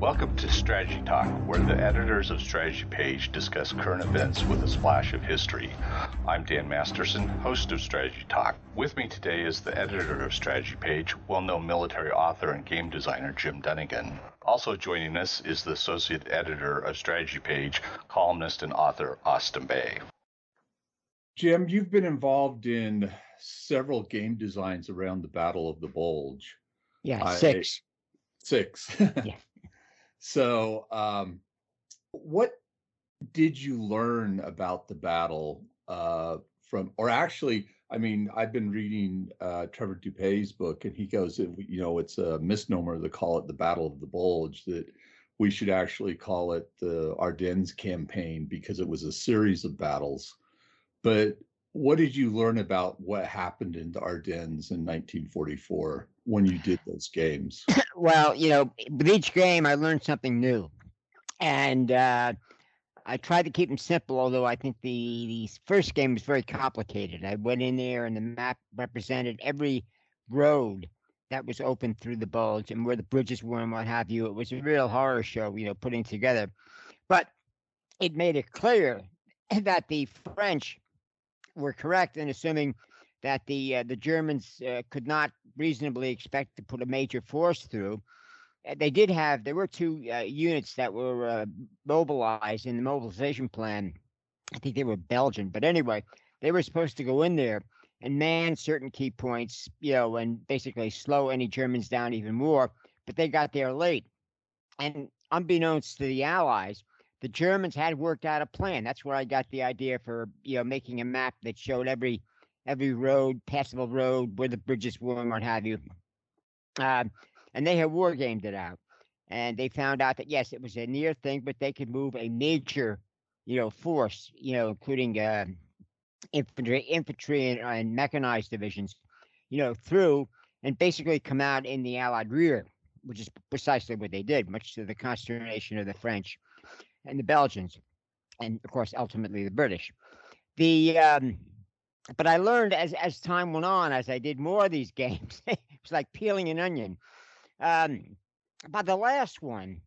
Welcome to Strategy Talk, where the editors of Strategy Page discuss current events with a splash of history. I'm Dan Masterson, host of Strategy Talk. With me today is the editor of Strategy Page, well known military author and game designer Jim Dunnigan. Also joining us is the associate editor of Strategy Page, columnist and author Austin Bay. Jim, you've been involved in several game designs around the Battle of the Bulge. Yeah, six. I, six. yeah. So, um, what did you learn about the battle uh, from, or actually, I mean, I've been reading uh, Trevor Dupuy's book, and he goes, you know, it's a misnomer to call it the Battle of the Bulge, that we should actually call it the Ardennes campaign because it was a series of battles. But what did you learn about what happened in the Ardennes in 1944 when you did those games? well, you know, with each game, I learned something new, and uh, I tried to keep them simple. Although I think the the first game was very complicated. I went in there, and the map represented every road that was open through the bulge and where the bridges were and what have you. It was a real horror show, you know, putting together, but it made it clear that the French were correct in assuming that the uh, the Germans uh, could not reasonably expect to put a major force through. Uh, they did have there were two uh, units that were uh, mobilized in the mobilization plan. I think they were Belgian, but anyway, they were supposed to go in there and man certain key points, you know, and basically slow any Germans down even more. But they got there late, and unbeknownst to the Allies, the Germans had worked out a plan. That's where I got the idea for you know making a map that showed every every road, passable road, where the bridges were, and what have you. Uh, and they had war gamed it out, and they found out that yes, it was a near thing, but they could move a major, you know, force, you know, including uh, infantry, infantry, and, and mechanized divisions, you know, through and basically come out in the Allied rear, which is precisely what they did, much to the consternation of the French and the Belgians, and of course, ultimately the British. The um, but I learned as as time went on, as I did more of these games, it was like peeling an onion. Um, by the last one,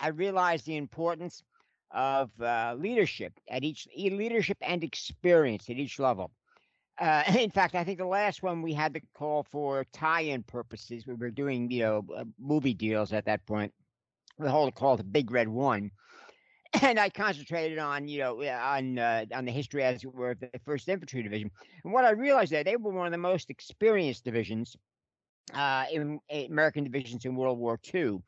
I realized the importance of uh, leadership at each leadership and experience at each level. Uh, in fact, I think the last one we had to call for tie-in purposes. We were doing, you know, uh, movie deals at that point. The whole called the Big Red One, and I concentrated on you know on uh, on the history as it were of the First Infantry Division. And what I realized that they were one of the most experienced divisions uh, in, in American divisions in World War II.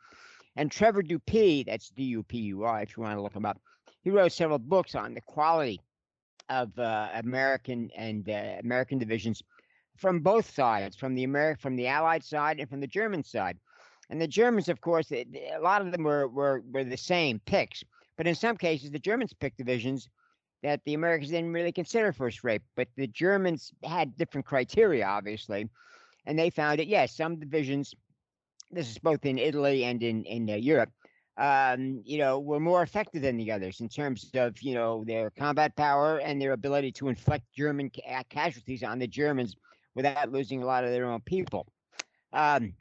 And Trevor Dupuy, that's D-U-P-U-I, if you want to look him up, he wrote several books on the quality of uh, American and uh, American divisions from both sides, from the American, from the Allied side, and from the German side. And the Germans, of course, a lot of them were were, were the same picks but in some cases, the Germans picked divisions that the Americans didn't really consider first rate. But the Germans had different criteria, obviously, and they found that yes, some divisions. This is both in Italy and in in uh, Europe. Um, you know, were more effective than the others in terms of you know their combat power and their ability to inflict German ca- casualties on the Germans without losing a lot of their own people. Um,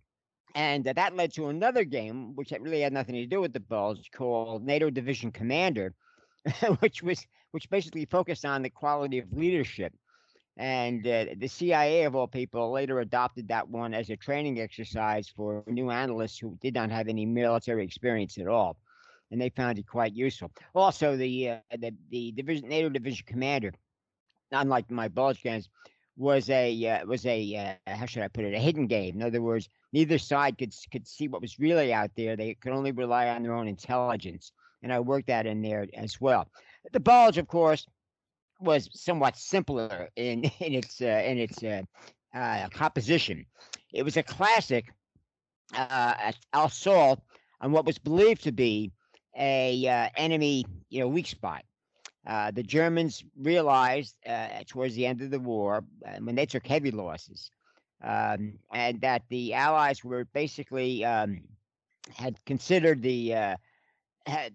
and that led to another game, which really had nothing to do with the Bulge, called NATO Division Commander, which was which basically focused on the quality of leadership. And uh, the CIA, of all people, later adopted that one as a training exercise for new analysts who did not have any military experience at all, and they found it quite useful. Also, the uh, the, the division NATO Division Commander, unlike my Bulge games, was a uh, was a uh, how should I put it a hidden game. In other words, neither side could could see what was really out there. They could only rely on their own intelligence, and I worked that in there as well. The bulge, of course, was somewhat simpler in in its uh, in its uh, uh, composition. It was a classic uh, assault on what was believed to be a uh, enemy, you know, weak spot. Uh, the Germans realized towards the end of the war, when they took heavy losses, um, and that the Allies were basically um, had considered the uh,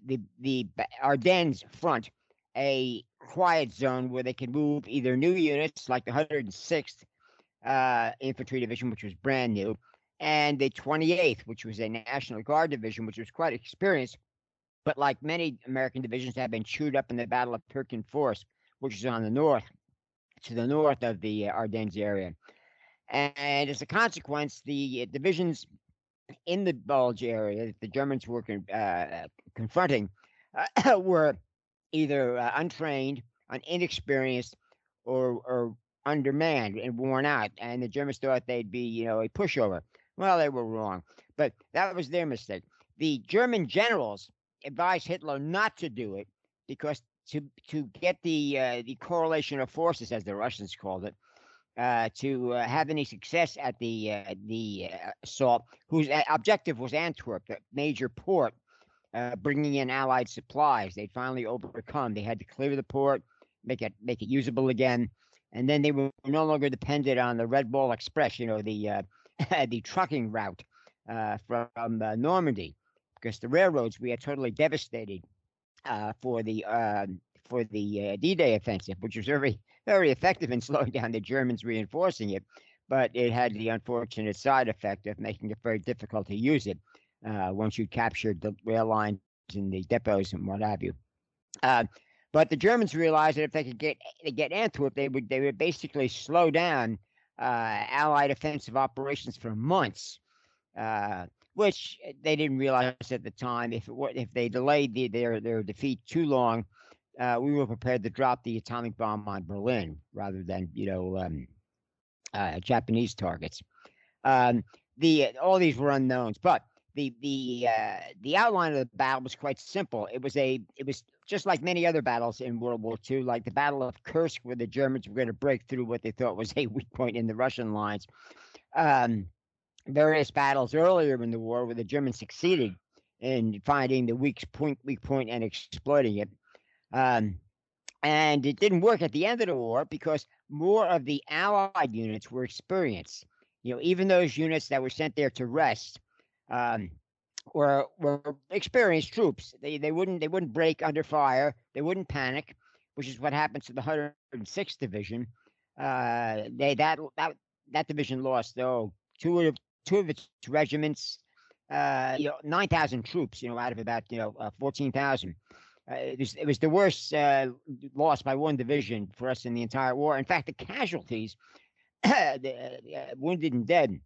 the the Ardennes front a quiet zone where they could move either new units like the 106th uh, Infantry Division, which was brand new, and the 28th, which was a National Guard division, which was quite experienced, but like many American divisions, had been chewed up in the Battle of Hürtgen Forest, which is on the north, to the north of the Ardennes area. And as a consequence, the divisions in the Bulge area that the Germans were uh, confronting uh, were either uh, untrained, inexperienced, or, or undermanned and worn out. And the Germans thought they'd be, you know, a pushover. Well, they were wrong, but that was their mistake. The German generals advised Hitler not to do it because to to get the uh, the correlation of forces, as the Russians called it, uh, to uh, have any success at the uh, the uh, assault, whose uh, objective was Antwerp, the major port, bringing in Allied supplies. They'd finally overcome. They had to clear the port, make it make it usable again, and then they were no longer dependent on the Red Ball Express, you know, the the trucking route from Normandy, because the railroads we had totally devastated for the for the D-Day offensive, which was very very effective in slowing down the Germans reinforcing it, but it had the unfortunate side effect of making it very difficult to use it uh, once you captured the rail lines and the depots and what have you. Uh, but the Germans realized that if they could get get Antwerp, they would they would basically slow down uh, Allied offensive operations for months, uh, which they didn't realize at the time. If were, if they delayed the, their their defeat too long, uh, we were prepared to drop the atomic bomb on Berlin rather than you know um, uh, Japanese targets. Um, the all these were unknowns, but the the uh, the outline of the battle was quite simple. It was a it was just like many other battles in World War II, like the Battle of Kursk, where the Germans were going to break through what they thought was a weak point in the Russian lines. Um, various battles earlier in the war where the Germans succeeded in finding the weak point, weak point, and exploiting it. Um, and it didn't work at the end of the war because more of the Allied units were experienced. You know, even those units that were sent there to rest um, were were experienced troops. They they wouldn't they wouldn't break under fire. They wouldn't panic, which is what happened to the 106th Division. Uh, they that that that division lost though two of two of its regiments. Uh, you know, nine thousand troops. You know, out of about you know uh, fourteen thousand. Uh, it, was, it was the worst uh, loss by one division for us in the entire war. In fact, the casualties, the uh, wounded and dead,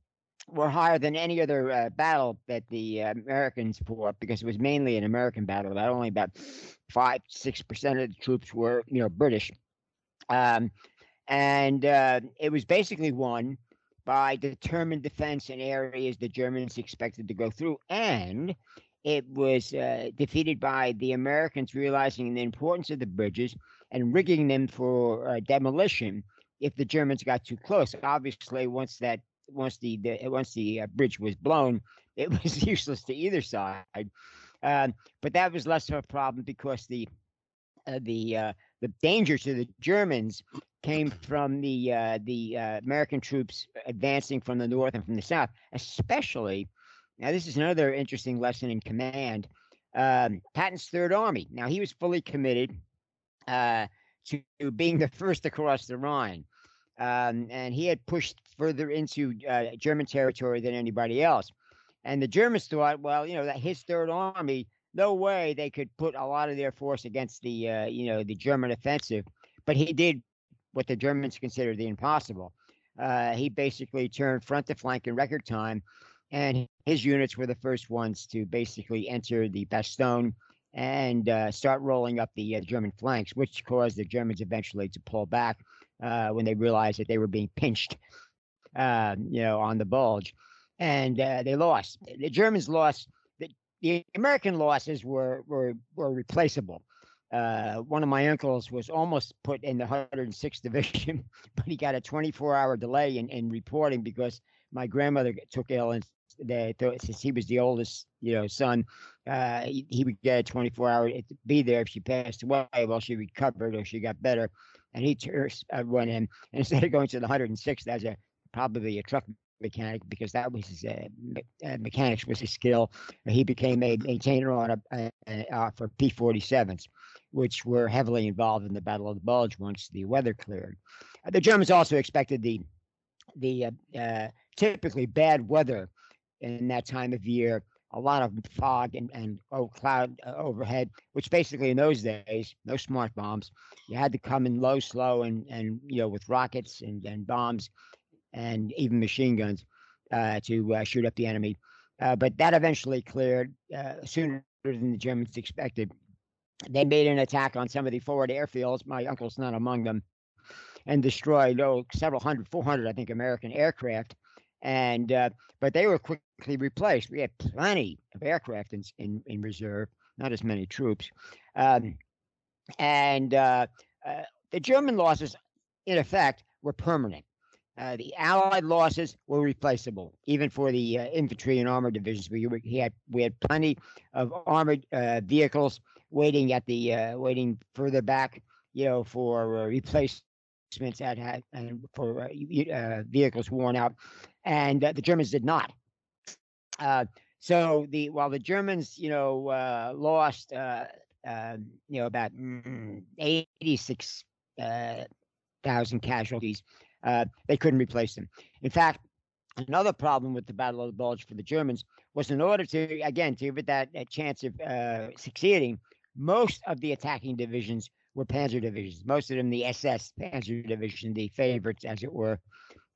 were higher than any other uh, battle that the uh, Americans fought because it was mainly an American battle. About only about five, six percent of the troops were, you know, British, um, and uh, it was basically won by determined defense in areas the Germans expected to go through, and it was uh, defeated by the Americans realizing the importance of the bridges and rigging them for uh, demolition if the Germans got too close. Obviously, once that once the, the once the uh, bridge was blown, it was useless to either side. Um, but that was less of a problem because the uh, the uh, the danger to the Germans came from the uh, the American troops advancing from the north and from the south, especially now, this is another interesting lesson in command. Um, Patton's Third Army. Now, he was fully committed uh, to being the first across the Rhine. Um, and he had pushed further into uh, German territory than anybody else. And the Germans thought, well, you know, that his Third Army, no way they could put a lot of their force against the, uh, you know, the German offensive. But he did what the Germans considered the impossible. Uh, he basically turned front to flank in record time and his units were the first ones to basically enter the Bastogne and uh, start rolling up the uh, German flanks, which caused the Germans eventually to pull back uh, when they realized that they were being pinched, um, you know, on the bulge, and uh, they lost. The Germans lost. The, the American losses were were were replaceable. Uh, one of my uncles was almost put in the 106th Division, but he got a 24-hour delay in, in reporting because my grandmother took ill and that since he was the oldest, you know, son, uh, he, he, would get a 24 hour to be there if she passed away while she recovered or she got better. And he uh, went in instead of going to the 106th as a probably a truck mechanic because that was his uh, me- uh, mechanics was his skill. He became a maintainer on a, a, a uh, for P-47s, which were heavily involved in the Battle of the Bulge once the weather cleared. Uh, the Germans also expected the the uh, typically bad weather in that time of year. A lot of fog and, and oh, cloud uh, overhead, which basically in those days, no smart bombs. You had to come in low, slow, and and you know with rockets and, and bombs, and even machine guns uh, to uh, shoot up the enemy. Uh, but that eventually cleared uh, sooner than the Germans expected. They made an attack on some of the forward airfields. My uncle's not among them, and destroyed oh several hundred, 400, I think, American aircraft. And uh, but they were quickly replaced. We had plenty of aircraft in in, in reserve, not as many troops. Um, and uh, uh, the German losses, in effect, were permanent. Uh, the Allied losses were replaceable, even for the uh, infantry and armored divisions. We, we had we had plenty of armored uh, vehicles waiting at the waiting further back, you know, for uh, replacements that had and for uh, vehicles worn out, and the Germans did not. so the while the Germans, you know, lost, um, you know, about mm, eighty six thousand casualties uh, they couldn't replace them. In fact, another problem with the Battle of the Bulge for the Germans was in order to, again, to give it that, that chance of uh, succeeding, most of the attacking divisions were panzer divisions. Most of them, the SS panzer division, the favorites, as it were,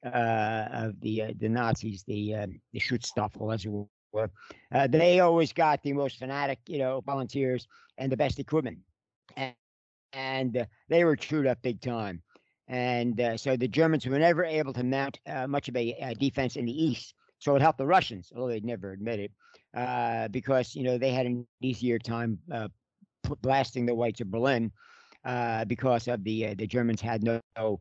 uh, of the uh, the Nazis, the uh, the Schutzstaffel, as it were. Uh, they always got the most fanatic, you know, volunteers and the best equipment, and, and uh, they were chewed up big time. And uh, so the Germans were never able to mount uh, much of a, defense in the east. So it helped the Russians, although they'd never admit it, because you know they had an easier time blasting the whites of Berlin uh, because of the uh, the Germans had no, no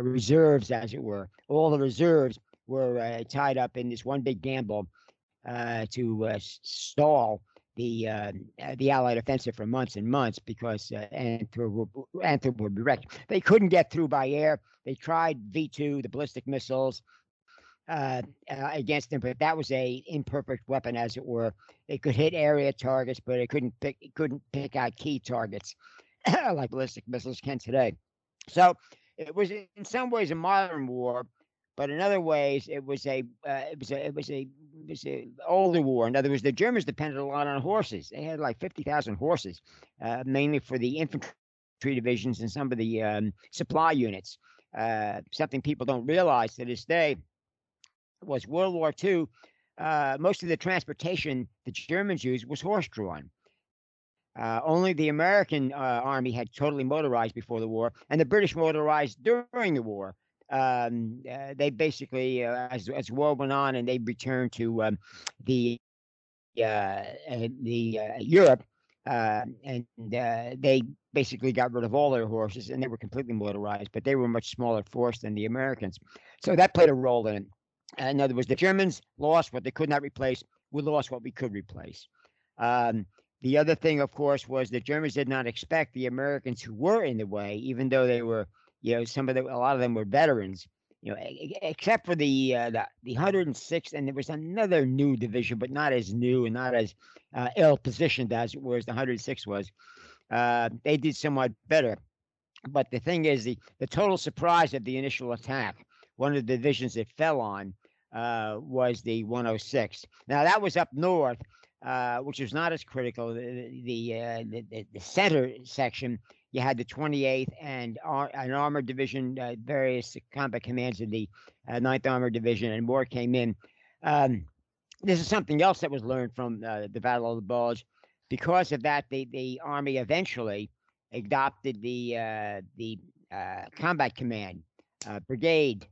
reserves, as it were. All the reserves were tied up in this one big gamble to stall the uh, the Allied offensive for months and months because uh, Antwerp, Antwerp would be wrecked. They couldn't get through by air. They tried V two, the ballistic missiles, uh, uh, against them, but that was a imperfect weapon, as it were. It could hit area targets, but it couldn't pick it couldn't pick out key targets like ballistic missiles can today. So it was in some ways a modern war, but in other ways it was a uh, it was a it was a it was a older war. In other words, the Germans depended a lot on horses. They had like fifty thousand horses, uh, mainly for the infantry divisions and some of the um, supply units. Uh, something people don't realize to this day was World War II. Uh, most of the transportation the Germans used was horse-drawn. Uh, only the American uh, army had totally motorized before the war, and the British motorized during the war um, uh, they basically, uh, as as war went on, and they returned to um, the uh, the uh, Europe, um, and they basically got rid of all their horses, and they were completely motorized, but they were much smaller force than the Americans, so that played a role in it. In other words, the Germans lost what they could not replace. We lost what we could replace. Um, the other thing, of course, was the Germans did not expect the Americans who were in the way, even though they were you know, some of the a lot of them were veterans. You know, except for the uh, the the 106th, and there was another new division, but not as new and not as uh, ill positioned as it was the 106 was. Uh, they did somewhat better, but the thing is, the the total surprise of the initial attack, one of the divisions that fell on, uh, was the 106. Now that was up north, uh, which was not as critical. The the, uh, the, the center section you had the 28th and ar- an armored division, uh, various combat commands in the uh, 9th Armored Division, and more came in. Um, this is something else that was learned from uh, the Battle of the Bulge. Because of that, the, the Army eventually adopted the uh, the combat command brigade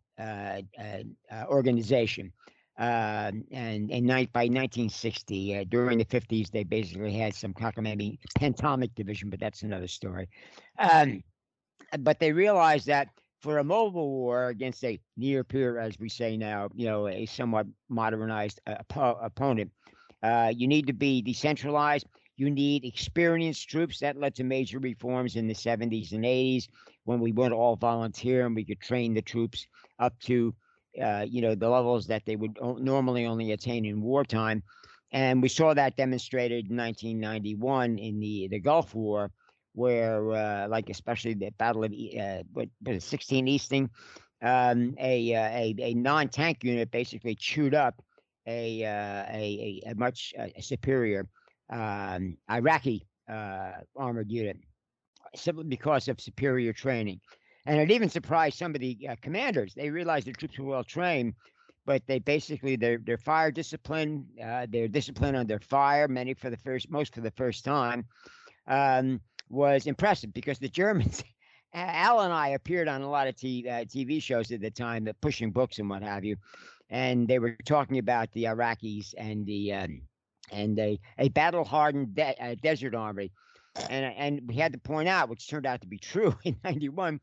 organization. Uh, and and by 1960, uh, during the 50s, they basically had some cockamamie pentomic division, but that's another story. Um, but they realized that for a mobile war against a near peer, as we say now, you know, a somewhat modernized uh, opponent, uh, you need to be decentralized. You need experienced troops. That led to major reforms in the 70s and 80s when we went all volunteer and we could train the troops up to uh, you know, the levels that they would normally only attain in wartime. And we saw that demonstrated in 1991 in the, the Gulf War, where, uh, like, especially the Battle of uh, what, what 16 Easting, um, a, uh, a, a non tank unit basically chewed up a uh, a, a, much uh, superior um, Iraqi armored unit simply because of superior training. And it even surprised some of the uh, commanders. They realized the troops were well trained, but they basically their their fire discipline, uh, their discipline on their fire, many for the first, most for the first time, um, was impressive because the Germans. Al and I appeared on a lot of t- uh, TV shows at the time, the pushing books and what have you, and they were talking about the Iraqis and the um, and a, a battle hardened de- uh, desert army, and and we had to point out, which turned out to be true in '91,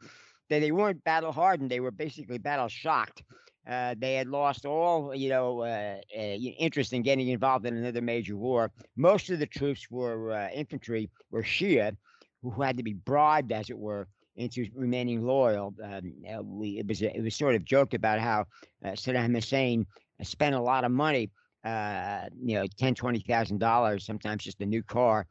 that they weren't battle hardened; they were basically battle shocked. Uh, they had lost all, you know, uh, uh, interest in getting involved in another major war. Most of the troops were uh, infantry, were Shia, who had to be bribed, as it were, into remaining loyal. Um, uh, we, it was it was sort of joked about how uh, Saddam Hussein spent a lot of money, you know, ten, twenty thousand dollars, sometimes just a new car,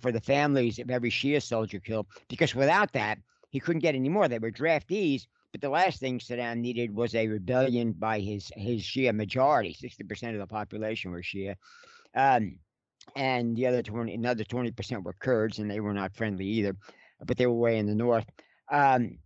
for the families of every Shia soldier killed, because without that, he couldn't get any more. They were draftees but the last thing Saddam needed was a rebellion by his his Shia majority. Sixty percent of the population were Shia, um, and the other twenty another twenty percent were Kurds, and they were not friendly either, but they were way in the north. Um,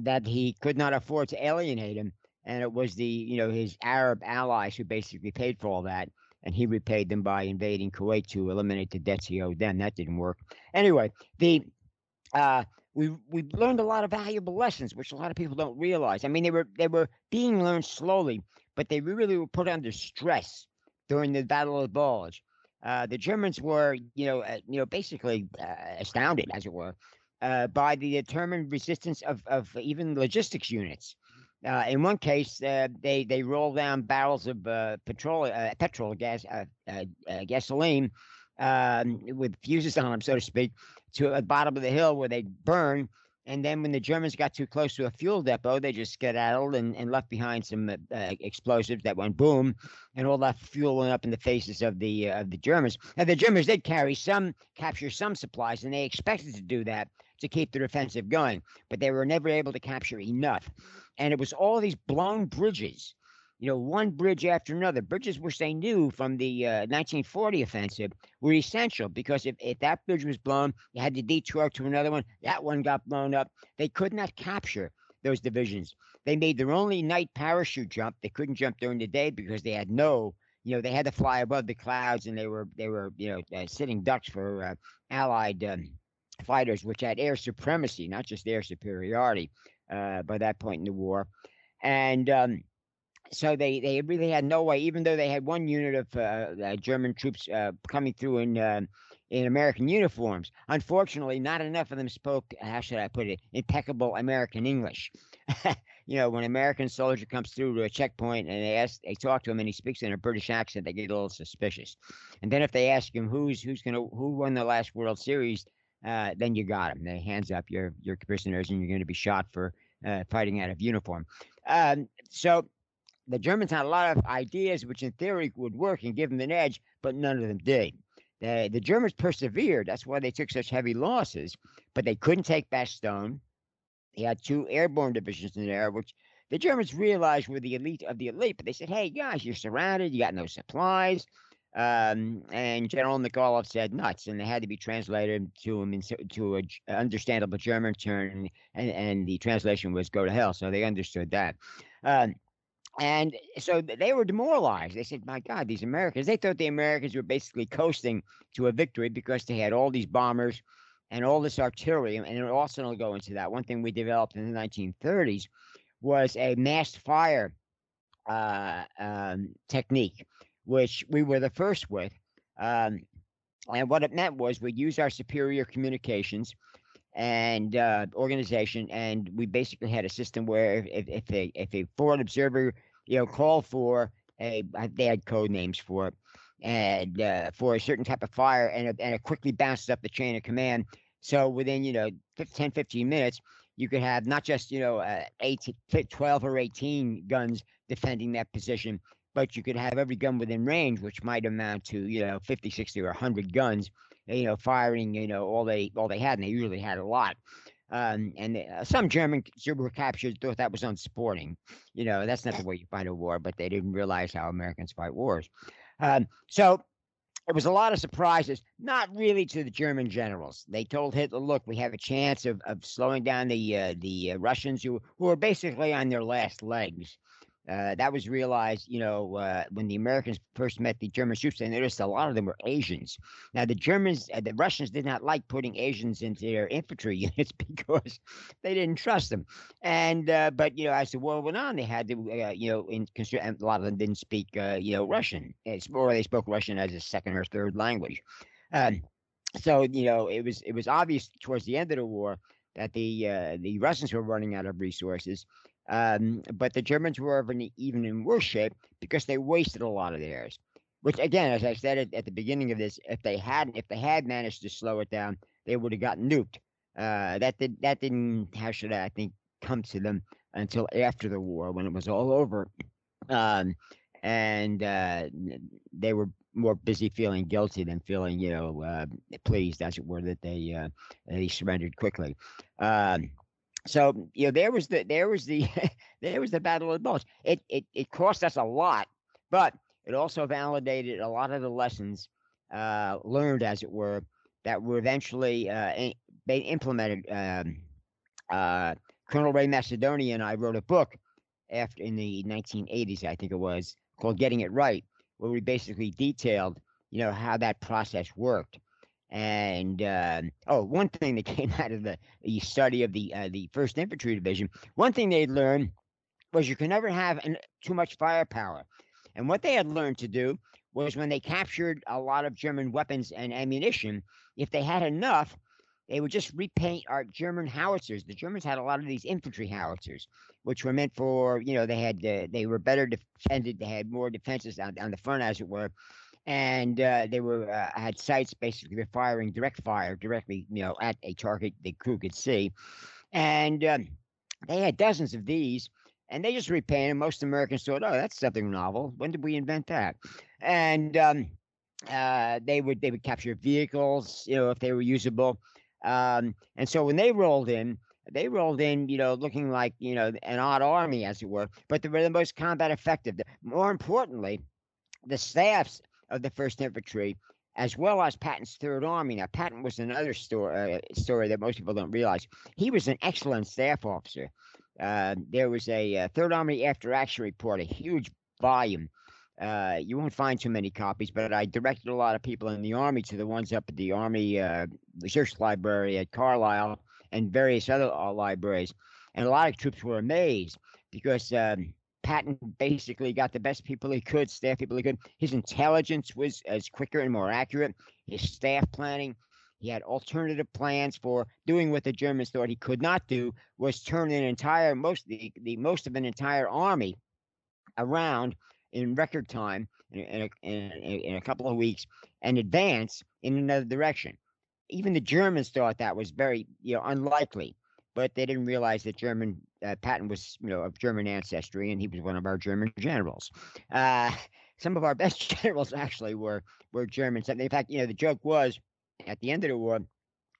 that he could not afford to alienate him, and it was the you know his Arab allies who basically paid for all that, and he repaid them by invading Kuwait to eliminate the debts he owed them. That didn't work. Anyway, the uh, we we learned a lot of valuable lessons, which a lot of people don't realize. I mean, they were they were being learned slowly, but they really were put under stress during the Battle of the Bulge. Uh, the Germans were, you know, uh, you know, basically uh, astounded, as it were, uh, by the determined resistance of of even logistics units. Uh, in one case, uh, they they roll down barrels of uh, petrol, petrol gas, gasoline um, with fuses on them, so to speak, to the bottom of the hill where they'd burn. And then when the Germans got too close to a fuel depot, they just skedaddled and, and left behind some uh, explosives that went boom, and all that fuel went up in the faces of the uh, of the Germans. And the Germans did carry some, capture some supplies, and they expected to do that to keep the offensive going, but they were never able to capture enough. And it was all these blown bridges you know, one bridge after another. Bridges which they knew from the uh, 1940 offensive were essential because if, if that bridge was blown, you had to detour to another one. That one got blown up. They could not capture those divisions. They made their only night parachute jump. They couldn't jump during the day because they had no, you know, they had to fly above the clouds and they were they were you know uh, sitting ducks for uh, Allied um, fighters, which had air supremacy, not just air superiority, uh, by that point in the war, and um, so they, they really had no way, even though they had one unit of uh, uh, German troops uh, coming through in uh, in American uniforms. Unfortunately, not enough of them spoke. How should I put it? Impeccable American English. you know, when an American soldier comes through to a checkpoint and they ask, they talk to him and he speaks in a British accent, they get a little suspicious. And then if they ask him who's who's gonna who won the last World Series, uh, then you got him. They hands up, your your prisoners, and you're going to be shot for uh, fighting out of uniform. Um, so the Germans had a lot of ideas which in theory would work and give them an edge, but none of them did. The, the Germans persevered. That's why they took such heavy losses, but they couldn't take Bastogne. They had two airborne divisions in there, which the Germans realized were the elite of the elite, but they said, hey, guys, you're surrounded. You got no supplies. Um, and General McAuliffe said nuts, and they had to be translated to him into a understandable German term, and, and the translation was "go to hell." So they understood that. Um, and so they were demoralized. They said, My God, these Americans, they thought the Americans were basically coasting to a victory because they had all these bombers and all this artillery. And also, I'll go into that. One thing we developed in the 1930s was a mass fire uh, um, technique, which we were the first with. Um, and what it meant was we'd use our superior communications and uh, organization, and we basically had a system where if, if a if a foreign observer you know call for a they had code names for it and uh, for a certain type of fire, and it, and it quickly bounces up the chain of command. So within you know 10, 15 minutes, you could have not just you know uh, 18, 12 or 18 guns defending that position, but you could have every gun within range, which might amount to you know 50, 60, or 100 guns you know, firing, you know, all they all they had, and they usually had a lot. Um, and uh, some Germans who were captured thought that was unsporting. You know, that's not the way you fight a war, but they didn't realize how Americans fight wars. Um, so it was a lot of surprises, not really to the German generals. They told Hitler, "Look, we have a chance of, of slowing down the uh, the uh, Russians who who are basically on their last legs." Uh, that was realized, you know, uh, when the Americans first met the German troops. They noticed a lot of them were Asians. Now, the Germans, uh, the Russians did not like putting Asians into their infantry units because they didn't trust them. And uh, but you know, as the war went on, they had to, uh, you know, in a lot of them didn't speak, uh, you know, Russian, it's, or they spoke Russian as a second or third language. Um, so you know, it was it was obvious towards the end of the war that the the Russians were running out of resources um, but the Germans were even, even in worse shape because they wasted a lot of theirs. Which again, as I said at, at the beginning of this, if they hadn't, if they had managed to slow it down, they would have gotten nuked. Uh, that did that didn't how should I, I think come to them until after the war when it was all over, um, and uh, they were more busy feeling guilty than feeling you know uh, pleased, as it were, that they uh, they surrendered quickly. Um, so you know there was the there was the there was the battle of the bulge. It it it cost us a lot, but it also validated a lot of the lessons uh, learned, as it were, that were eventually uh, implemented. Um, uh, Colonel Ray Macedonia and I wrote a book after in the 1980s, I think it was, called "Getting It Right," where we basically detailed, you know, how that process worked. And uh, oh, one thing that came out of the, the study of the uh, the First Infantry Division, one thing they'd learned was you can never have an, too much firepower. And what they had learned to do was when they captured a lot of German weapons and ammunition, if they had enough, they would just repaint our German howitzers. The Germans had a lot of these infantry howitzers, which were meant for, you know, they had uh, they were better defended, they had more defenses on, on the front, as it were, and uh, they were uh, had sights basically firing direct fire directly, you know, at a target the crew could see, and um, they had dozens of these, and they just repainted. Most Americans thought, "Oh, that's something novel. When did we invent that?" And um, uh, they would they would capture vehicles, you know, if they were usable, um, and so when they rolled in. They rolled in, you know, looking like, you know, an odd army, as it were, but they were the most combat effective. More importantly, the staffs of the First Infantry, as well as Patton's Third Army. Now, Patton was another story, uh, story that most people don't realize. He was an excellent staff officer. Uh, there was a uh, Third Army After Action Report, a huge volume. Uh, you won't find too many copies, but I directed a lot of people in the Army to the ones up at the Army uh, Research Library at Carlisle and various other uh, libraries. And a lot of troops were amazed because um, Patton basically got the best people he could, staff people he could. His intelligence was as quicker and more accurate. His staff planning, he had alternative plans for doing what the Germans thought he could not do, was turn an entire most the, the most of an entire army around in record time in, in, a, in, in a couple of weeks and advance in another direction. Even the Germans thought that was very you know unlikely but they didn't realize that German uh, Patton was, you know, of German ancestry, and he was one of our German generals. Uh, some of our best generals actually were were Germans. In fact, you know, the joke was at the end of the war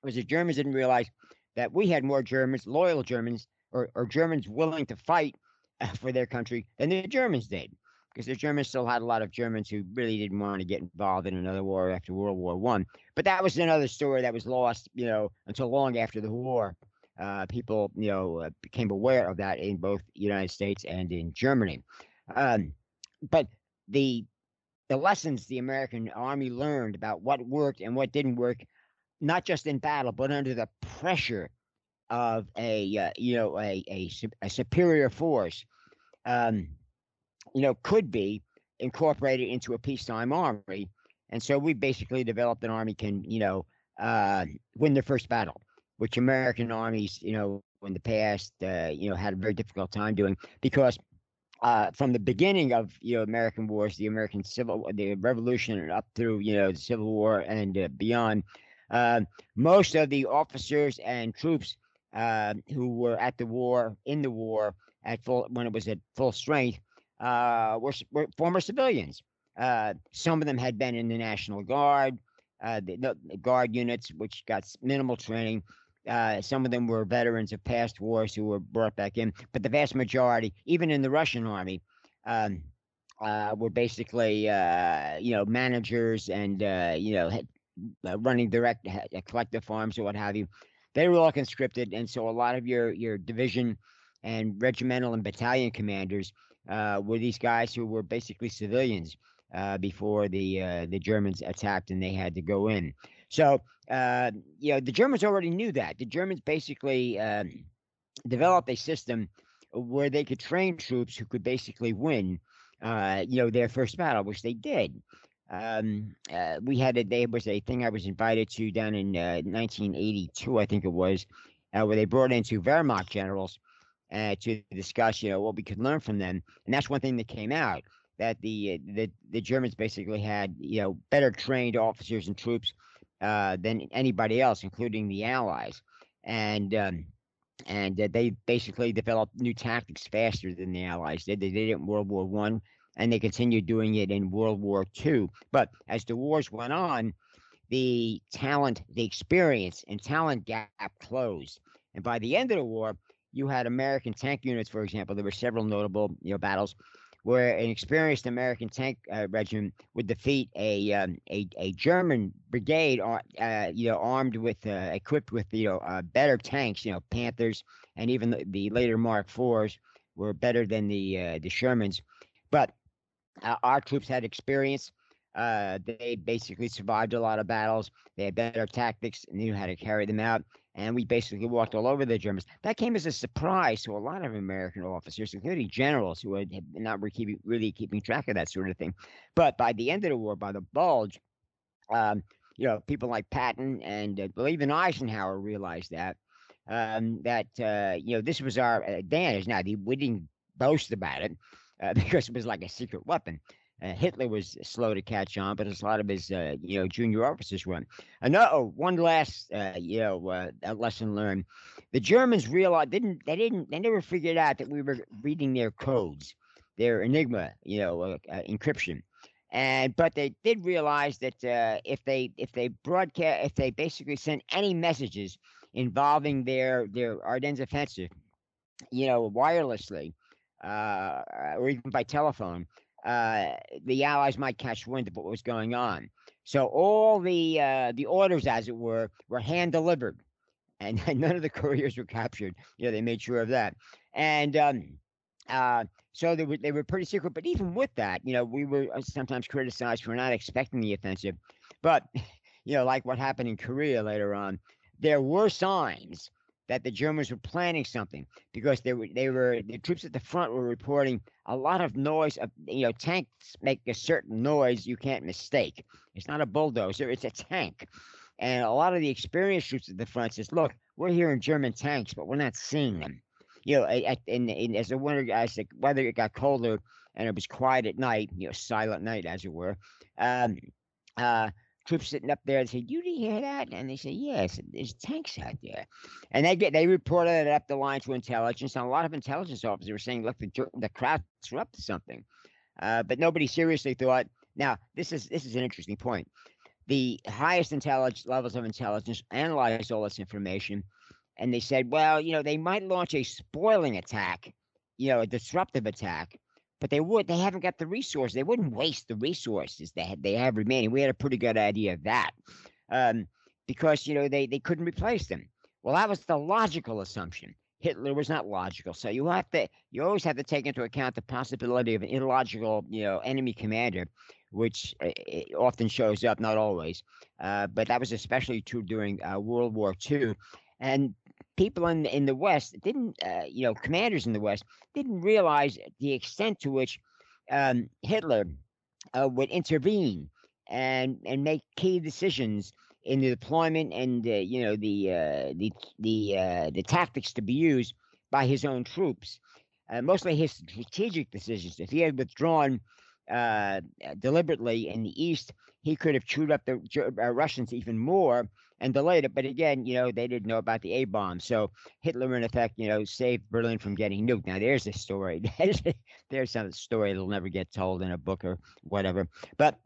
was the Germans didn't realize that we had more Germans, loyal Germans, or, or Germans willing to fight uh, for their country than the Germans did. Because the Germans still had a lot of Germans who really didn't want to get involved in another war after World War One. But that was another story that was lost, you know, until long after the war uh, people, you know, uh, became aware of that in both the United States and in Germany. Um, but the the lessons the American Army learned about what worked and what didn't work, not just in battle, but under the pressure of a uh, you know a, a, a superior force, um, you know, could be incorporated into a peacetime army. And so we basically developed an army can you know uh, win their first battle which American armies, you know, in the past, uh, you know, had a very difficult time doing because uh, from the beginning of you know American wars, the American Civil, the Revolution, and up through you know the Civil War and uh, beyond, uh, most of the officers and troops uh, who were at the war in the war at full when it was at full strength uh, were, were former civilians. Some of them had been in the National Guard, the, the guard units, which got minimal training Uh, some of them were veterans of past wars who were brought back in, but the vast majority, even in the Russian army, um, uh, were basically uh, you know managers and uh, you know uh, running direct collective farms or what have you. They were all conscripted, and so a lot of your your division and regimental and battalion commanders uh, were these guys who were basically civilians uh, before the uh, the Germans attacked and they had to go in. So uh, you know the Germans already knew that. The Germans basically um, developed a system where they could train troops who could basically win. Uh, you know their first battle, which they did. Um, uh, we had a there was a thing I was invited to down in 1982, I think it was, where they brought in two Wehrmacht generals uh, to discuss, you know, what we could learn from them. And that's one thing that came out that the the the Germans basically had, you know, better trained officers and troops uh, than anybody else, including the Allies, and um, and uh, they basically developed new tactics faster than the Allies did. They did it in World War One, and they continued doing it in World War Two. But as the wars went on, the talent, the experience, and talent gap closed. And by the end of the war, you had American tank units, for example. There were several notable you know battles where an experienced American tank uh, regiment would defeat a um, a, a German brigade, uh, you know, armed with uh, equipped with you know uh, better tanks, you know, Panthers, and even the, the later Mark IVs were better than the uh, the Shermans. But uh, our troops had experience. they basically survived a lot of battles. They had better tactics and knew how to carry them out and we basically walked all over the Germans. That came as a surprise to a lot of American officers, including generals who had not keeping, really keeping track of that sort of thing. But by the end of the war, by the Bulge, um, you know, people like Patton and uh, even Eisenhower realized that um, that uh, you know this was our advantage. Now, we didn't boast about it uh, because it was like a secret weapon. Uh, Hitler was slow to catch on, but a lot of his, uh, you know, junior officers were. And one last, uh, you know, uh, lesson learned: the Germans realized didn't they didn't they never figured out that we were reading their codes, their Enigma, you know, uh, uh, encryption. And but they did realize that if they if they broadcast if they basically sent any messages involving their their Ardennes offensive, you know, wirelessly or even by telephone uh, the Allies might catch wind of what was going on. So all the uh, the orders, as it were, were hand delivered, and none of the couriers were captured. Know, they made sure of that. And um, uh, so they were they were pretty secret. But even with that, you know, we were uh, sometimes criticized for not expecting the offensive. But you know, like what happened in Korea later on, there were signs that the Germans were planning something because they were they were the troops at the front were reporting a lot of noise. Of, you know, tanks make a certain noise you can't mistake. It's not a bulldozer; it's a tank. And a lot of the experienced troops at the front says, "Look, we're hearing German tanks, but we're not seeing them." You know, and, and as the winter, as the weather got colder and it was quiet at night, you know, silent night as it were. Um, uh, troops sitting up there and say, "You didn't hear that?" And they say, "Yes, there's tanks out there." And they get they reported it up the line to intelligence, and a lot of intelligence officers were saying, "Look, the the Krauts are up to something," uh, but nobody seriously thought. Now, this is this is an interesting point. The highest intelligence levels of intelligence analyzed all this information, and they said, "Well, you know, they might launch a spoiling attack, you know, a disruptive attack." But they would they haven't got the resources. They wouldn't waste the resources that they have remaining. We had a pretty good idea of that, um, because you know they they couldn't replace them. Well, that was the logical assumption. Hitler was not logical, so you have to you always have to take into account the possibility of an illogical you know enemy commander, which uh, often shows up, not always, uh, but that was especially true during uh, World War II. And people in in the West didn't, uh, you know, commanders in the West didn't realize the extent to which um, Hitler uh, would intervene and and make key decisions in the deployment and uh, you know the uh, the the uh, the tactics to be used by his own troops. Uh, mostly his strategic decisions. If he had withdrawn deliberately in the east, he could have chewed up the Russians even more and delayed it. But again, you know, they didn't know about the A bomb. So Hitler, in effect, you know, saved Berlin from getting nuked. Now, there's a story. there's some story that'll never get told in a book or whatever. But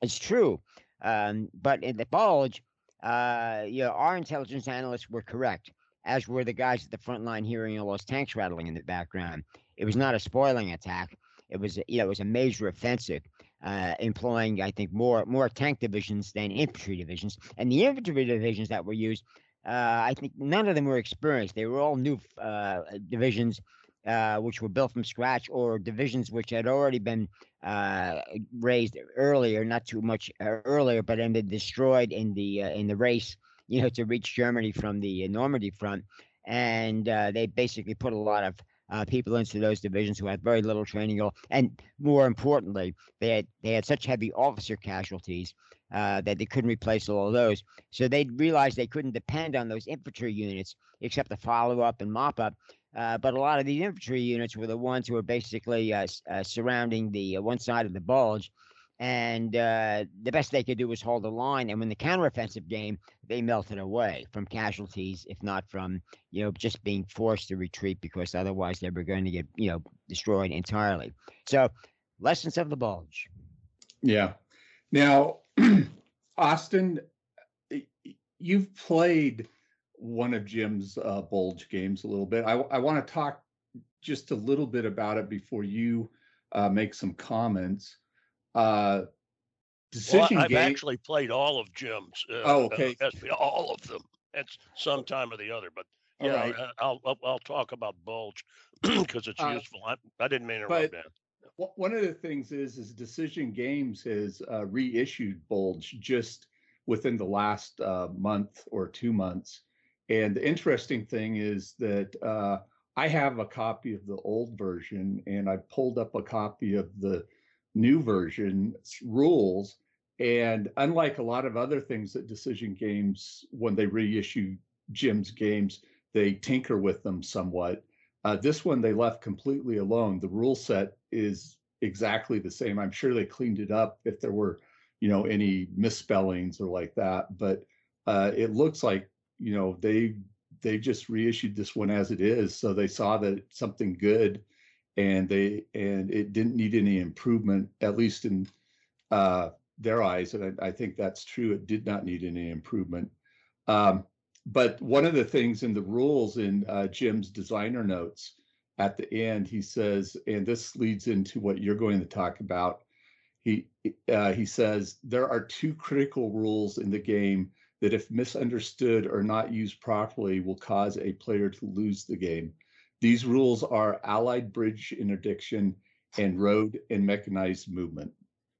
it's true. Um, but in the Bulge, uh, you know, our intelligence analysts were correct, as were the guys at the front line hearing all those tanks rattling in the background. It was not a spoiling attack. It was, you know, it was a major offensive, uh, employing, I think, more more tank divisions than infantry divisions. And the infantry divisions that were used, uh, I think, none of them were experienced. They were all new uh, divisions uh, which were built from scratch, or divisions which had already been uh, raised earlier, not too much uh, earlier, but ended destroyed in the in the race, you know, to reach Germany from the Normandy front, and they basically put a lot of uh, people into those divisions who had very little training, and more importantly, they had they had such heavy officer casualties uh, that they couldn't replace all of those. So they realized they couldn't depend on those infantry units except to follow up and mop up. Uh, but a lot of these infantry units were the ones who were basically uh, uh, surrounding the uh, one side of the bulge. And uh, the best they could do was hold the line. And when the counteroffensive game, they melted away from casualties, if not from, you know, just being forced to retreat because otherwise they were going to get, you know, destroyed entirely. So, lessons of the bulge. Yeah. Now, Austin, you've played one of Jim's uh, Bulge games a little bit. I, I want to talk just a little bit about it before you uh, make some comments. Uh, decision well, I've game... actually played all of Jim's. Uh, oh, okay. all of them at some time or the other. But yeah, right. Uh, I'll, I'll, I'll talk about Bulge because it's uh, useful. I, I didn't mean to rub that. One of the things is is Decision Games has reissued Bulge just within the last month or two months and the interesting thing is that uh, I have a copy of the old version and I pulled up a copy of the new version rules. And unlike a lot of other things that Decision Games, when they reissue Jim's games, they tinker with them somewhat. Uh, this one they left completely alone. The rule set is exactly the same. I'm sure they cleaned it up if there were, you know, any misspellings or like that. But uh, it looks like you know they they just reissued this one as it is so they saw that something good and they and it didn't need any improvement at least in uh, their eyes and I, I, think that's true it did not need any improvement um, but one of the things in the rules in uh, jim's designer notes at the end he says and this leads into what you're going to talk about he uh, he says there are two critical rules in the game that if misunderstood or not used properly will cause a player to lose the game. These rules are allied bridge interdiction and road and mechanized movement.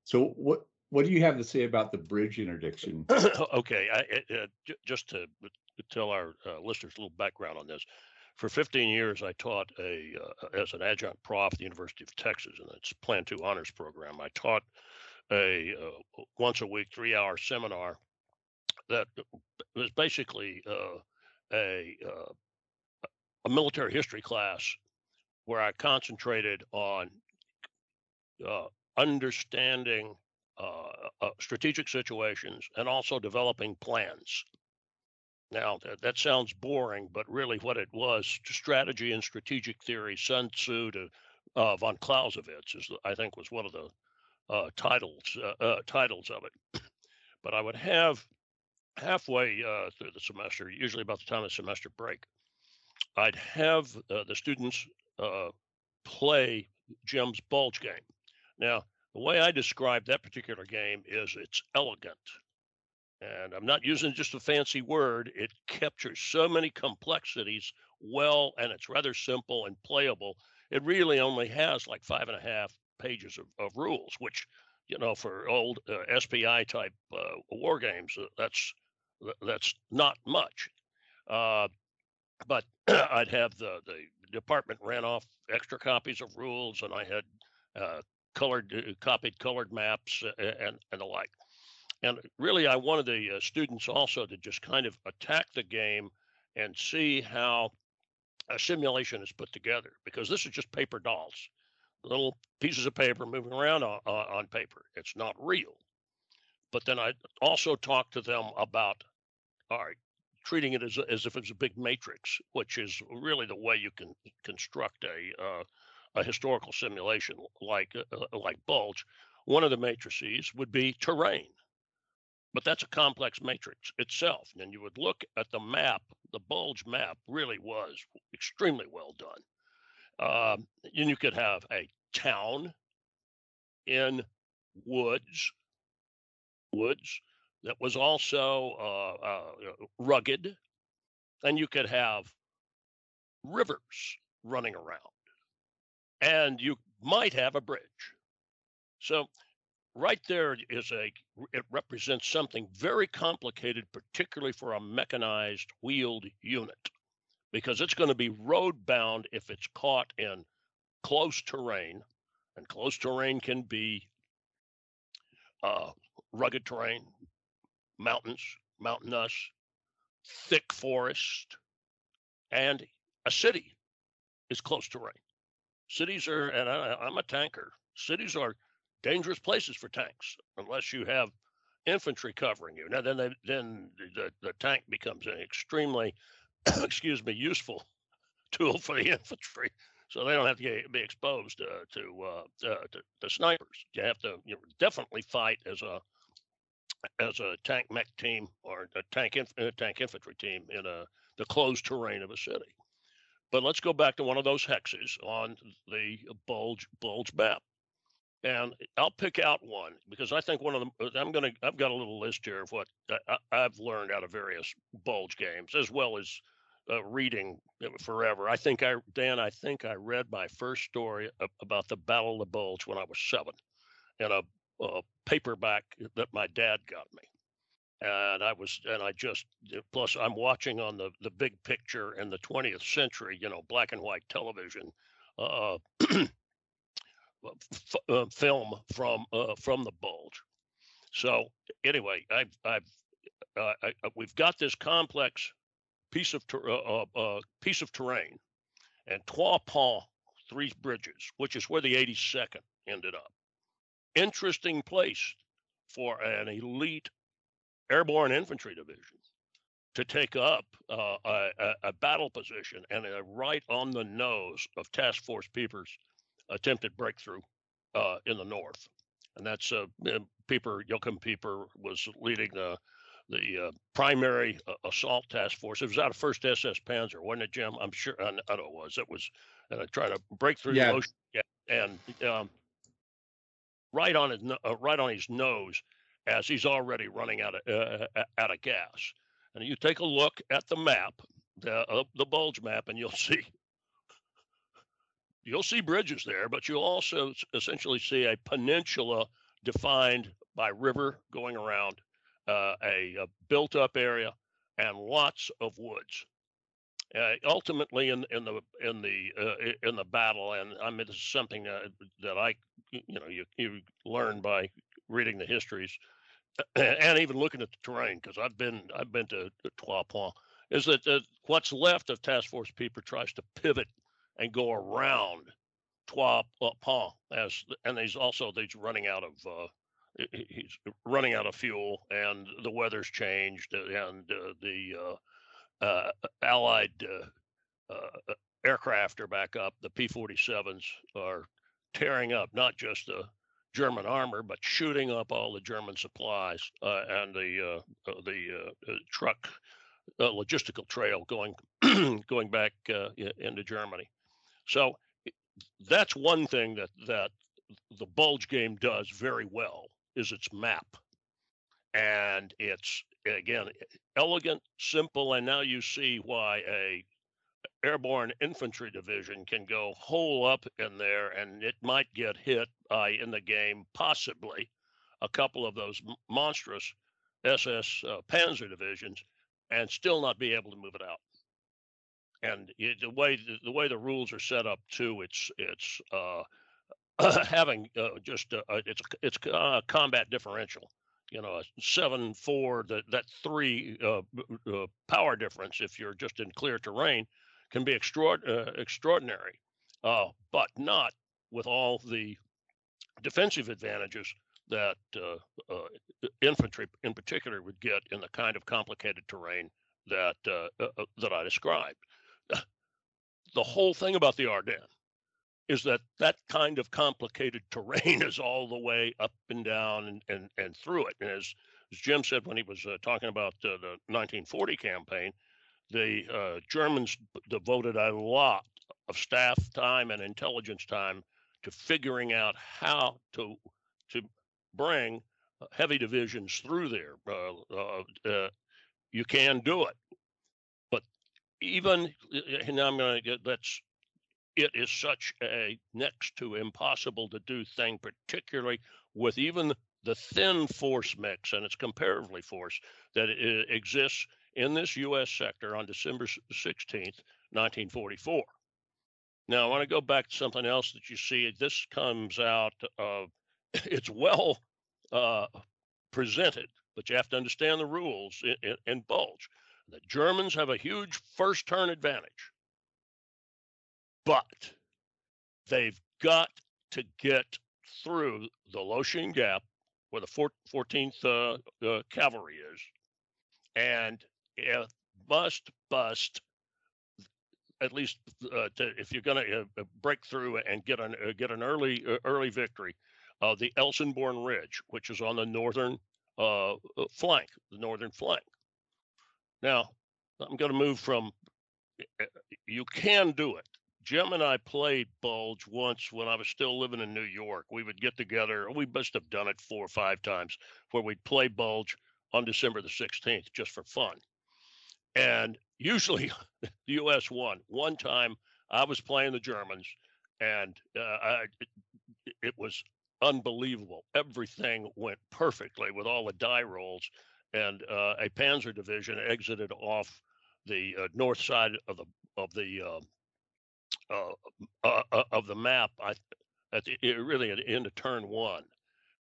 So what what do you have to say about the bridge interdiction? okay, I, uh, just to tell our uh, listeners a little background on this. For 15 years, I taught a uh, as an adjunct prof at the University of Texas in its Plan Two honors program. I taught a uh, once a week three hour seminar that was basically a a military history class where I concentrated on uh, understanding uh, uh, strategic situations and also developing plans. Now that, that sounds boring, but really what it was strategy and strategic theory. Sun Tzu to uh, von Clausewitz is I think was one of the titles titles of it. but I would have halfway uh, through the semester, usually about the time of semester break, I'd have uh, the students uh, play Jim's Bulge game. Now, the way I describe that particular game is it's elegant. And I'm not using just a fancy word. It captures so many complexities well, and it's rather simple and playable. It really only has like five and a half pages of, of rules, which, you know, for old uh, SPI type uh, war games, uh, that's that's not much. Uh, but I'd have the, the department ran off extra copies of rules, and I had uh, colored uh, copied colored maps and and the like. And really, I wanted the uh, students also to just kind of attack the game and see how a simulation is put together, because this is just paper dolls, little pieces of paper moving around on, on paper. It's not real. But then I also talked to them about all right, treating it as, as if it's a big matrix, which is really the way you can construct a uh, a historical simulation like uh, uh like Bulge. One of the matrices would be terrain. but that's a complex matrix itself. And you would look at the map, the bulge map really was extremely well done. Um, and you could have a town in woods, woods that was also uh, uh, rugged, and you could have rivers running around, and you might have a bridge. So right there is a it represents something very complicated particularly for a mechanized wheeled unit because it's going to be road bound if it's caught in close terrain and close terrain can be uh, rugged terrain mountains mountainous thick forest and a city is close terrain. cities are and I, i'm a tanker cities are dangerous places for tanks unless you have infantry covering you. Now then, they, then the, the tank becomes an extremely, excuse me, useful tool for the infantry. So they don't have to get, be exposed uh, to, uh, uh, to, snipers. You have to you know, definitely fight as a as a tank mech team or a tank inf- uh, tank infantry team in a the closed terrain of a city. But let's go back to one of those hexes on the bulge bulge map and I'll pick out one because I think one of them. Uh, I'm gonna. I've got a little list here of what I, have learned out of various bulge games, as well as uh, reading forever. I think I, Dan. I think I read my first story about the Battle of the Bulge when I was seven, in a, a paperback that my dad got me, and I was, and I just. Plus, I'm watching on the the big picture in the 20th century. You know, black and white television. Uh, f- uh, film from uh, from the bulge. So anyway, I've I've uh, I, uh, we've got this complex piece of ter- uh, uh, piece of terrain, and Trois Ponts, Three Bridges, which is where the 82nd ended up. Interesting place for an elite airborne infantry division to take up uh, a, a, battle position and uh, right on the nose of Task Force Pieper's attempted breakthrough uh, in the north, and that's uh, Pieper Joachim Pieper was leading the the uh, primary uh, assault task force. It was out of First SS Panzer, wasn't it, Jim? I'm sure. I, know it was. It was uh, trying to break through yeah. the ocean, yeah, and um, right on his uh, right on his nose as he's already running out of uh, out of gas. And you take a look at the map, the uh, the bulge map, and you'll see you'll see bridges there, but you'll also essentially see a peninsula defined by river going around uh, a, a, built up area and lots of woods. Uh, ultimately, in, in the in the uh, in the battle, and I mean this is something that, that I you know you you learn by reading the histories and even looking at the terrain because I've been I've been to, to Trois Ponts. Is that uh, what's left of Task Force Pieper tries to pivot and go around Trois Ponts as and he's also he's running out of uh, he's running out of fuel and the weather's changed and uh, the uh, uh allied uh, uh, aircraft are back up. The p-47s are tearing up not just the german armor but shooting up all the german supplies and the the truck logistical trail going going back into germany. So that's one thing that that the bulge game does very well is its map. And it's again elegant simple and now you see why a airborne infantry division can go hole up in there and it might get hit in the game possibly a couple of those monstrous ss uh, panzer divisions and still not be able to move it out and it, the way the way the rules are set up too, it's it's uh, having uh, just a, it's it's a combat differential. You know, a seven four that that three uh, uh, power difference if you're just in clear terrain can be extraord- uh, extraordinary, uh, but not with all the defensive advantages that infantry in particular would get in the kind of complicated terrain that that I described. The whole thing about the Ardennes is that that kind of complicated terrain is all the way up and down and, and, and through it. And as as Jim said when he was uh, talking about uh, the 1940 campaign, the uh, Germans devoted a lot of staff time and intelligence time to figuring out how to to bring uh, heavy divisions through there. Uh, you can do it, but even and I'm going to get that's it is such a next to impossible to do thing, particularly with even the thin force mix, and it's comparatively force that exists in this U.S. sector on December 16th, 1944. Now, I want to go back to something else that you see. This comes out of, it's well uh, presented, but you have to understand the rules in, in, in Bulge. The Germans have a huge first turn advantage, but they've got to get through the Losheim Gap where the 14th uh, uh, Cavalry is, and it must bust at least uh, to, if you're going to uh, break through and get an uh, get an early uh, early victory, the Elsenborn Ridge, which is on the northern flank, the northern flank. Now, I'm going to move from. You can do it. Jim and I played Bulge once when I was still living in New York. We would get together. We must have done it four or five times where we'd play Bulge on December the 16th just for fun. And usually the U.S. won. One time I was playing the Germans and uh, I, it, it was unbelievable. Everything went perfectly with all the die rolls. And uh, a Panzer division exited off the uh, north side of the of the um, of the map. I at the, really at the end of turn one.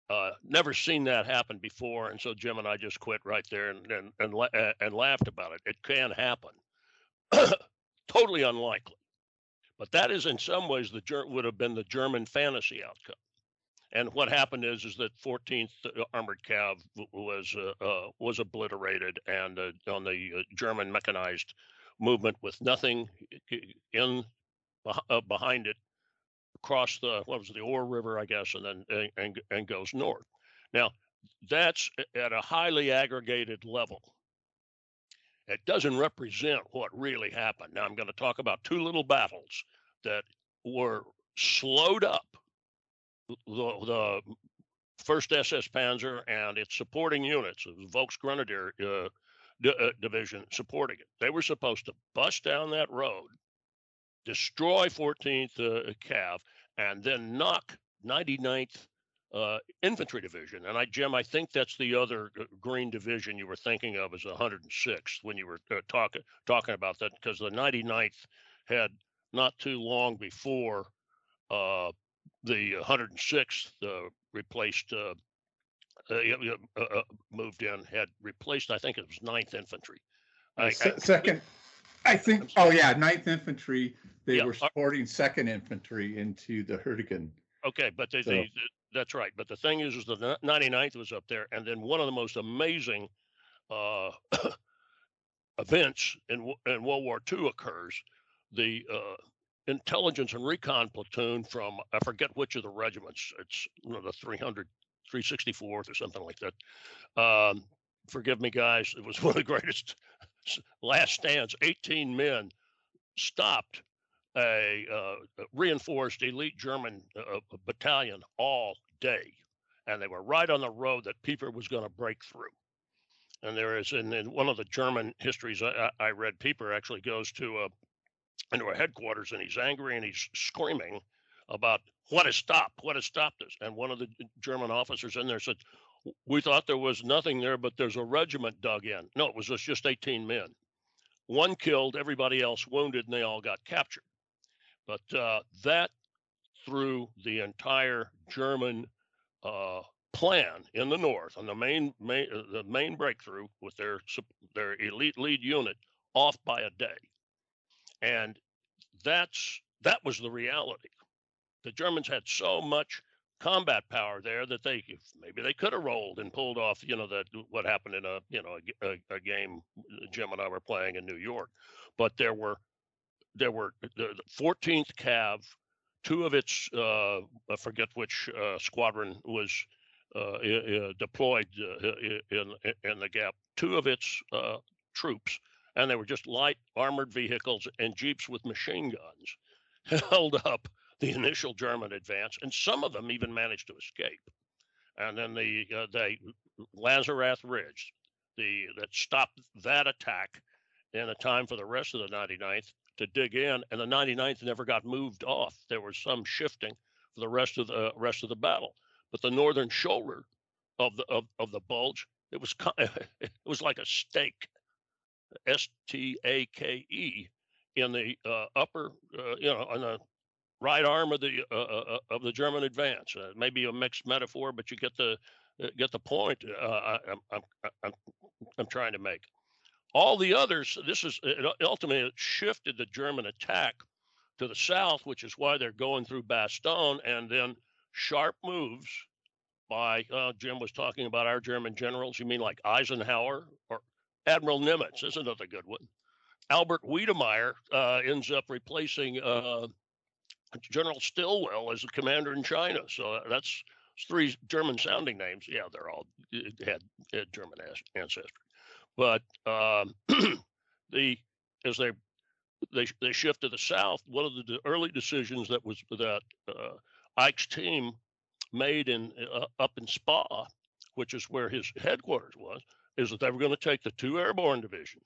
Uh, never seen that happen before, and so Jim and I just quit right there and and and, la- and laughed about it. It can happen. totally unlikely, but that is in some ways the would have been the German fantasy outcome. And what happened is is that 14th Armored Cav was uh, uh, was obliterated, and on the German mechanized movement with nothing in uh, behind it, across the what was it, the Ore River, I guess, and then and, and goes north. Now that's at a highly aggregated level. It doesn't represent what really happened. Now I'm going to talk about two little battles that were slowed up. The, the first SS Panzer and its supporting units, the Volksgrenadier uh, D- uh, division supporting it. They were supposed to bust down that road destroy 14th uh, Cav, and then knock 99th uh, Infantry Division. And I, Jim, I think that's the other uh, Green Division you were thinking of as 106th when you were uh, talking talking about that, because the 99th had not too long before uh, the 106th uh, replaced. Uh, moved in had replaced I think it was 9th Infantry. I, second I think, oh yeah, Ninth Infantry, they yeah. were uh supporting Second Infantry into the Hürtgen. Okay, but they, so. they, that's right. But the thing is, is the 99th was up there, and then one of the most amazing uh, events in in World War II occurs. The uh, intelligence and recon platoon from I forget which of the regiments. It's you know, the 300, 364th or something like that. Um, forgive me, guys. It was one of the greatest last stands, 18 men stopped a uh, reinforced elite German uh, uh, battalion all day. And they were right on the road that Pieper was going to break through. And there is, in, in one of the German histories I, I read, Pieper actually goes to a, into a headquarters and he's angry and he's screaming about what has stopped, what has stopped us. And one of the German officers in there said, we thought there was nothing there, but there's a regiment dug in. No, it was just, just 18 men. One killed, everybody else wounded, and they all got captured. But uh, that threw the entire German uh, plan in the north on the main, main uh, the main breakthrough with their their elite lead unit off by a day, and that's that was the reality. The Germans had so much combat power there that they maybe they could have rolled and pulled off you know that what happened in a you know a, a, game Jim and I were playing in New York, but there were there were the, 14th Cav, two of its uh, I forget which uh, squadron was uh, deployed uh, in in the gap. Two of its uh, troops, and they were just light armored vehicles and jeeps with machine guns, held up the initial German advance, and some of them even managed to escape. And then the uh, Lanzerath Ridge, the that stopped that attack in a time for the rest of the 99th to dig in, and the 99th never got moved off. There was some shifting for the rest of the rest of the battle but the northern shoulder of the of, of the bulge it was it was like a stake s t a k e in the uh, upper uh, you know on the right arm of the uh, uh, uh of the german advance uh, maybe a mixed metaphor but you get the get the point I, am I'm, I'm i'm trying to make all the others this is ultimately shifted the german attack to the south which is why they're going through bastogne and then sharp moves by uh, Jim was talking about our German generals. You mean like Eisenhower or Admiral Nimitz is another good one. Albert Wedemeyer uh, ends up replacing uh, General Stilwell as the commander in China. So uh, that's three German sounding names. Yeah, they're all had, had German ancestry. But um, the as they they they shift to the south, one of the early decisions that was that uh, Ike's team made in uh, up in Spa, which is where his headquarters was, is that they were going to take the two airborne divisions,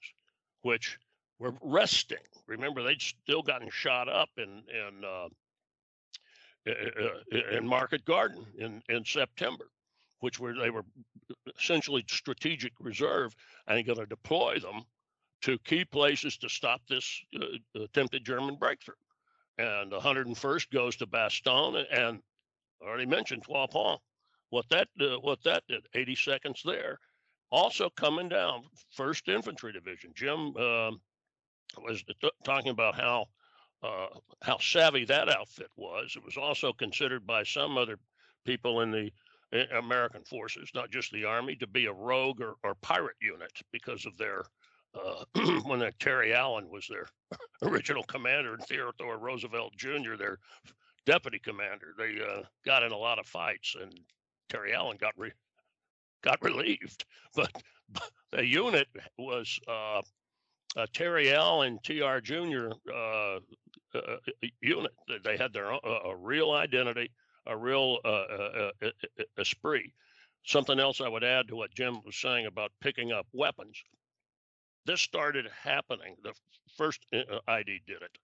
which were resting. Remember, they'd still gotten shot up in in uh, in Market Garden in in September, which were they were essentially strategic reserve, and going to deploy them to key places to stop this uh, attempted German breakthrough. And the 101st goes to Bastogne, and already mentioned Trois. What that uh, what that did, 80 seconds there. Also coming down, First Infantry Division. Jim um, was t- talking about how uh, how savvy that outfit was. It was also considered by some other people in the American forces, not just the Army, to be a rogue or, or pirate unit because of their uh, when Terry Allen was their original commander and Theodore Roosevelt Jr., their deputy commander. They uh, got in a lot of fights, and Terry Allen got re- got relieved. But, the unit was uh, Terry Allen, T.R. Jr. Uh, uh, unit. They had their own, a real identity, a real uh, esprit. Something else I would add to what Jim was saying about picking up weapons. This started happening. The first ID did it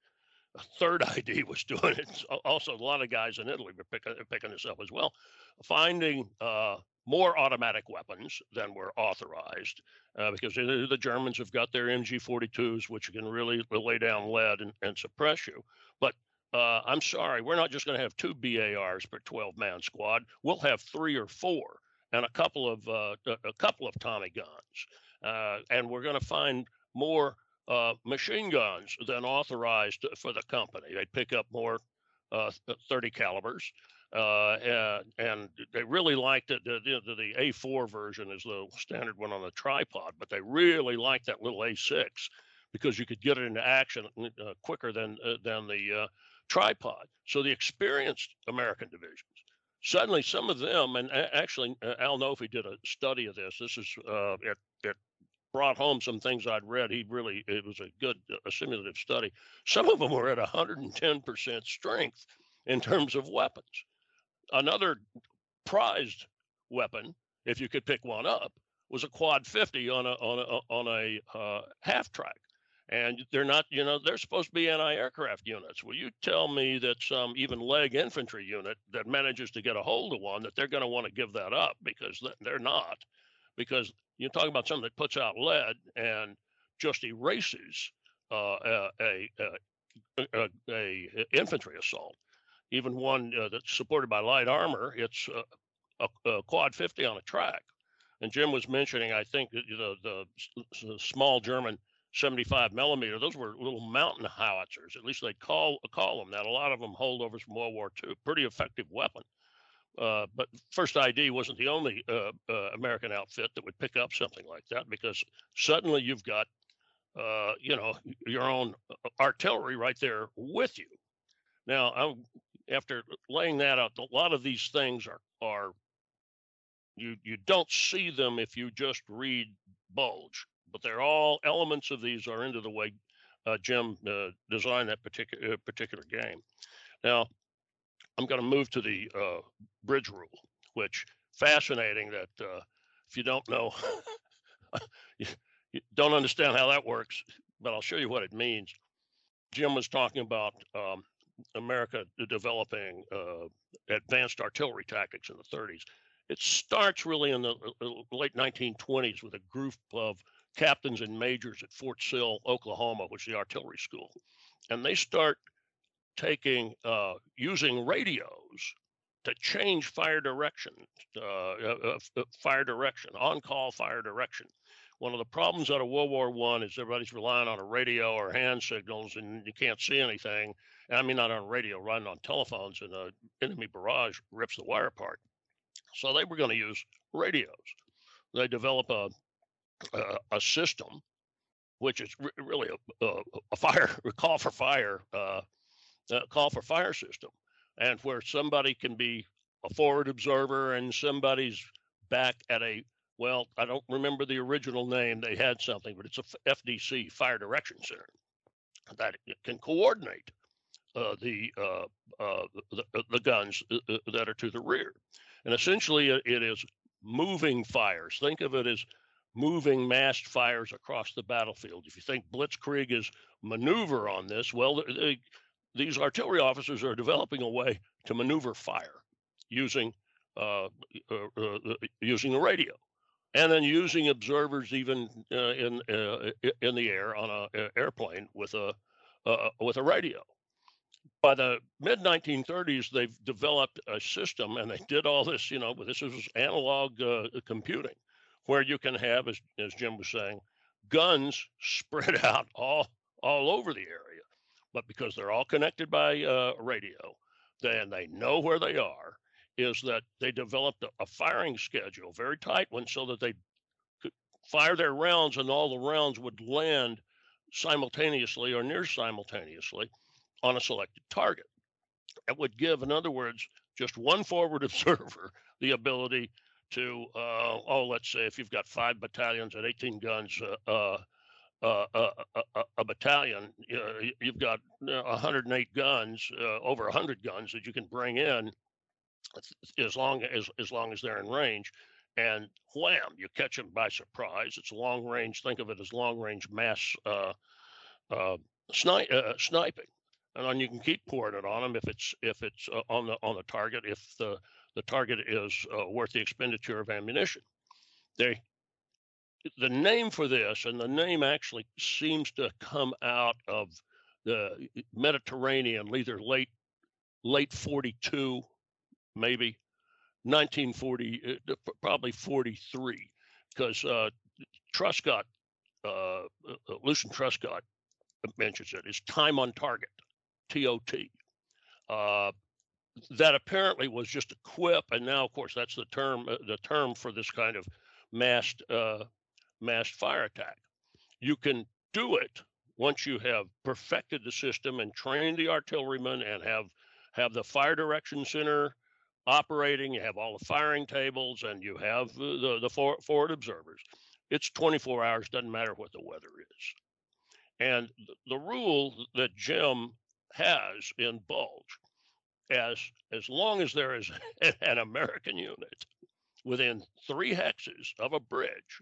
a third ID was doing it. Also, a lot of guys in Italy were picking, picking this up as well, finding uh, more automatic weapons than were authorized uh, because the Germans have got their MG42s, which can really lay down lead and, and suppress you. But uh, I'm sorry, we're not just going to have two BARs per 12 man squad. We'll have three or four and a couple of uh, a couple of Tommy guns, uh, and we're going to find more uh, machine guns than authorized for the company. They pick up more uh, 30 calibers. Uh, and, they really liked it. The, the, the, A4 version is the standard one on the tripod, but they really liked that little A6 because you could get it into action uh, quicker than uh, than the uh, tripod. So the experienced American divisions suddenly some of them, and actually Al Nofi did a study of this. This is uh, at, at brought home some things I'd read. He really, it was a good a simulative study. Some of them were at 110% strength in terms of weapons. Another prized weapon, if you could pick one up, was a quad 50 on a on a on a uh, half track. And they're not, you know, they're supposed to be anti-aircraft units. Will you tell me that some even leg infantry unit that manages to get a hold of one that they're going to want to give that up because they're not, because you talk about something that puts out lead and just erases uh, a, a, a, a, infantry assault. Even one uh, that's supported by light armor, it's a, a, quad 50 on a track. And Jim was mentioning, I think, know, the, the small German 75 millimeter. Those were little mountain howitzers. At least they call call them that. A lot of them holdovers from World War II. Pretty effective weapon. Uh, but First ID wasn't the only uh, uh, American outfit that would pick up something like that because suddenly you've got, uh, you know, your own uh, artillery right there with you. Now, I'm, after laying that out, a lot of these things are are you you don't see them if you just read Bulge, but they're all elements of these are into the way uh, Jim uh, designed that particular uh, particular game. Now, I'm going to move to the uh, bridge rule, which fascinating that uh, if you don't know, you, you, don't understand how that works, but I'll show you what it means. Jim was talking about um, America developing uh, advanced artillery tactics in the 30s. It starts really in the late 1920s with a group of captains and majors at Fort Sill, Oklahoma, which is the artillery school. And they start taking, uh, using radios to change fire direction, uh, uh, uh fire direction, on-call fire direction. One of the problems out of World War One is everybody's relying on a radio or hand signals, and you can't see anything. And I mean, not on radio, running on telephones, and an enemy barrage rips the wire apart. So they were going to use radios. They develop a uh, a system, which is re- really a, a, a, fire a call for fire, uh, call for fire system, and where somebody can be a forward observer and somebody's back at a well, I don't remember the original name. They had something, but it's a FDC Fire Direction Center that can coordinate uh, the, uh, uh, the, the guns uh, uh, that are to the rear, and essentially it is moving fires. Think of it as moving massed fires across the battlefield. If you think Blitzkrieg is maneuver on this, well, they, these artillery officers are developing a way to maneuver fire using uh, uh, uh, using the radio, and then using observers even uh, in uh, in the air on a, airplane with a uh, with a radio. By the mid 1930s, they've developed a system, and they did all this. You know, this is analog computing where you can have, as, as Jim was saying, guns spread out all all over the area. But because they're all connected by uh, radio, then they know where they are. Is that they developed a, a firing schedule, very tight one, so that they could fire their rounds and all the rounds would land simultaneously or near simultaneously on a selected target. It would give, in other words, just one forward observer the ability to uh, oh let's say if you've got five battalions at 18 guns uh, uh, uh, uh, uh a battalion you've got 108 guns over 100 guns that you can bring in as long as as long as they're in range and wham you catch them by surprise it's long range think of it as long range mass uh, uh, sni- uh, sniping and then you can keep pouring it on them if it's if it's on the on the target if the the target is uh, worth the expenditure of ammunition. They, the name for this, and the name actually seems to come out of the Mediterranean, either late late 42, maybe 1940, uh, probably 43, because uh, Truscott, uh, uh, Lucian Truscott mentions it, is time on target, TOT. Uh, that apparently was just a quip, and now, of course, that's the term uh, the term for this kind of massed uh, massed fire attack. You can do it once you have perfected the system and trained the artillerymen and have have the fire direction center operating. You have all the firing tables, and you have the the, forward observers. It's 24 hours. Doesn't matter what the weather is. And the rule that Jim has in Bulge as as long as there is an American unit within three hexes of a bridge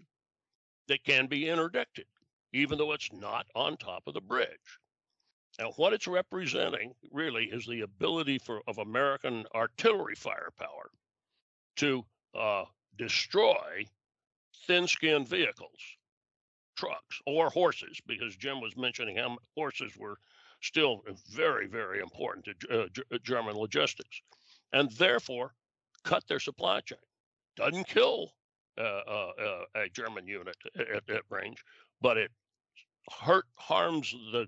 that can be interdicted, even though it's not on top of the bridge. Now, what it's representing really is the ability for of American artillery firepower to uh, destroy thin-skinned vehicles, trucks, or horses, because Jim was mentioning how horses were still very, very important to uh, uh, German logistics, and therefore cut their supply chain. Doesn't kill uh, uh, uh a German unit at that range, but it hurt harms the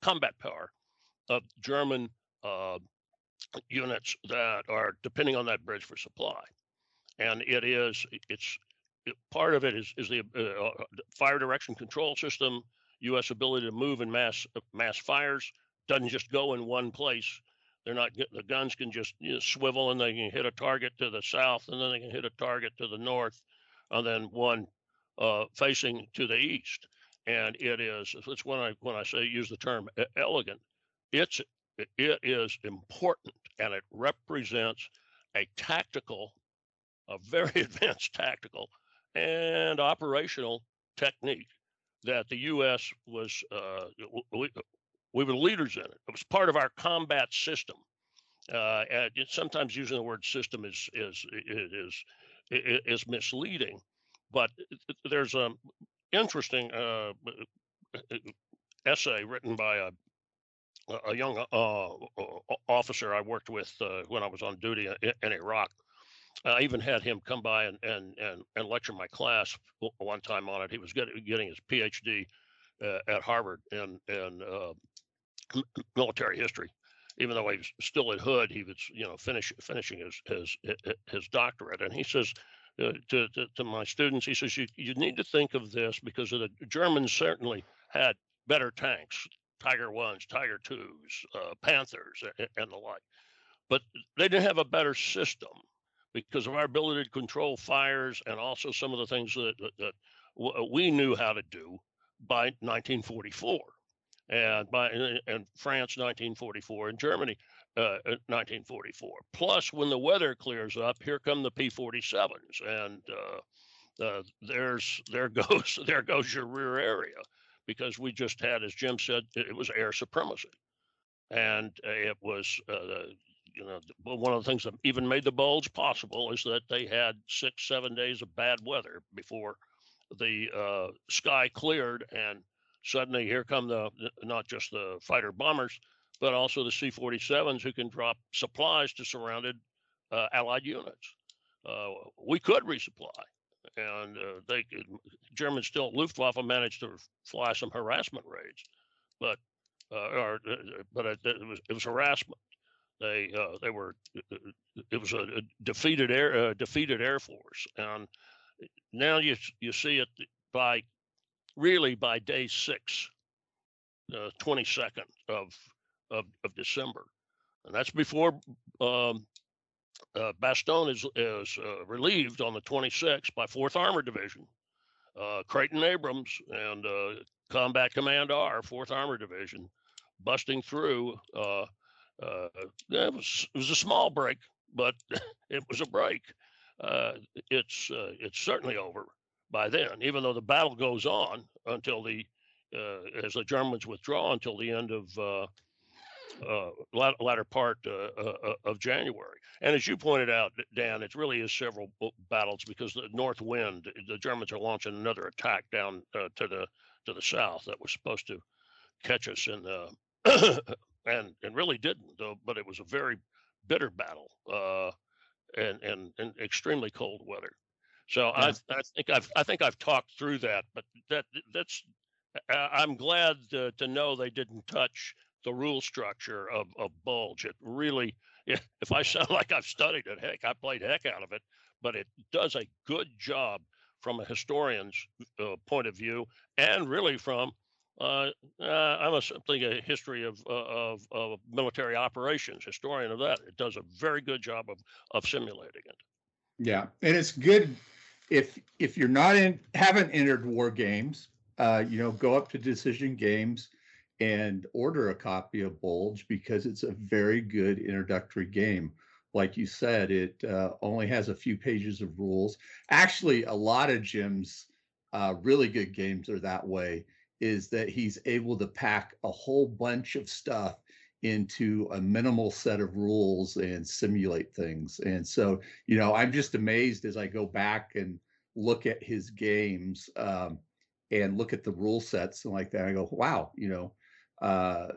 combat power of German uh, units that are depending on that bridge for supply. And it is it's it, part of it is is the fire direction control system U.S. ability to move in mass mass fires doesn't just go in one place. They're not the guns can just you know, swivel and they can hit a target to the south and then they can hit a target to the north, and then one uh, facing to the east. And it is it's when I when I say use the term elegant, it's it is important and it represents a tactical, a very advanced tactical and operational technique that the U.S. was uh, we, we were leaders in it. It was part of our combat system. Uh, and sometimes using the word system is is is is misleading, but there's an interesting uh, essay written by a a young uh, officer I worked with uh, when I was on duty in, Iraq. I even had him come by and, and, and, and lecture my class one time on it. He was getting, getting his PhD uh, at Harvard in, in uh, military history. Even though he was still at Hood, he was, you know, finish, finishing his, his, his doctorate. And he says, uh, to, to, to, my students, he says, you, you need to think of this because the Germans certainly had better tanks, Tiger Ones, Tiger Twos, uh, Panthers, and, and the like. But they didn't have a better system because of our ability to control fires and also some of the things that, that, that we knew how to do by 1944 and by and France 1944 and Germany uh, 1944. Uh, Plus, when the weather clears up, here come the P-47s, and uh, uh, there's there goes there goes your rear area because we just had, as Jim said, it was air supremacy, and it was uh, you know, one of the things that even made the bulge possible is that they had six, seven days of bad weather before the uh, sky cleared, and suddenly here come the not just the fighter bombers, but also the C-47s who can drop supplies to surrounded uh, Allied units. Uh, we could resupply, and uh, they Germans still Luftwaffe managed to fly some harassment raids, but uh, or uh, but it, it was it was harassment they uh, they were it was a, defeated air defeated air force, and now you you see it by really by day six, twenty second of, of of December, and that's before um, uh, Bastogne is is uh, relieved on the 26th by Fourth Armored Division, uh, Creighton Abrams and uh, Combat Command R, Fourth Armored Division, busting through uh, uh, it was it was a small break, but it was a break. It's it's certainly over by then, even though the battle goes on until the as the Germans withdraw until the end of uh, uh, latter part of January. And as you pointed out, Dan, it really is several battles because the north wind, the Germans are launching another attack down to the to the south that was supposed to catch us in the and and really didn't though but it was a very bitter battle uh, and and and extremely cold weather so yeah. I, I think I've I think I've talked through that but that that's I'm glad to, to know they didn't touch the rule structure of, of bulge it really if I sound like I've studied it heck I played heck out of it but it does a good job from a historian's uh, point of view and really from uh, uh, I'm a, something a history of, uh, of, of military operations historian of that. It does a very good job of of simulating it. Yeah, and it's good if if you're not in haven't entered war games, uh, you know, go up to Decision Games and order a copy of Bulge because it's a very good introductory game. Like you said, it uh, only has a few pages of rules. Actually, a lot of Jim's uh, really good games are that way is that he's able to pack a whole bunch of stuff into a minimal set of rules and simulate things. And so, you know, I'm just amazed as I go back and look at his games um, and look at the rule sets and like that. I go, wow, you know, uh,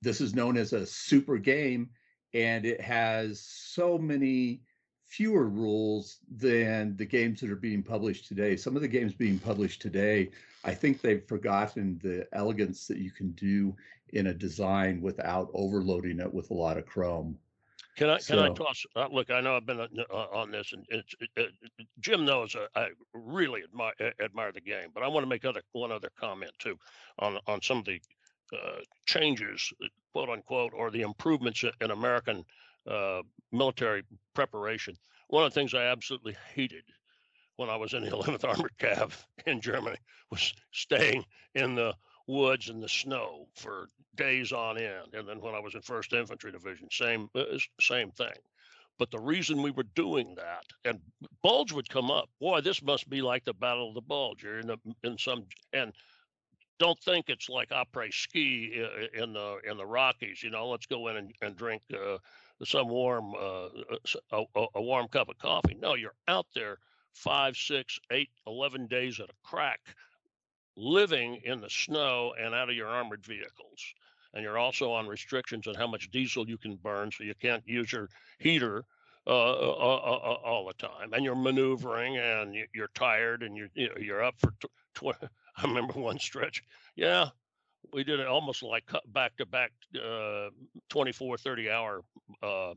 this is known as a super game and it has so many fewer rules than the games that are being published today. Some of the games being published today I think they've forgotten the elegance that you can do in a design without overloading it with a lot of chrome. Can I can so, I toss? Uh, look, I know I've been uh, uh on this, and it's, it, it, Jim knows uh, I really admire admire the game, but I want to make other one other comment too on on some of the changes, quote unquote, or the improvements in American uh, military preparation. One of the things I absolutely hated when I was in the 11th Armored Cav in Germany was staying in the woods and the snow for days on end. And then when I was in First Infantry Division, same uh, same thing. But the reason we were doing that, and Bulge would come up, boy, this must be like the Battle of the Bulge. In the in some and don't think it's like après ski in the in the Rockies. You know, let's go in and, and drink uh, some warm uh, uh a, a warm cup of coffee. No, you're out there five, six, eight, eleven days at a crack, living in the snow and out of your armored vehicles. And you're also on restrictions on how much diesel you can burn, so you can't use your heater uh, uh, uh all the time. And you're maneuvering, and you're tired, and you're you're up for. Tw- I remember one stretch. Yeah, we did it almost like back to back uh, 24, 30 hour uh,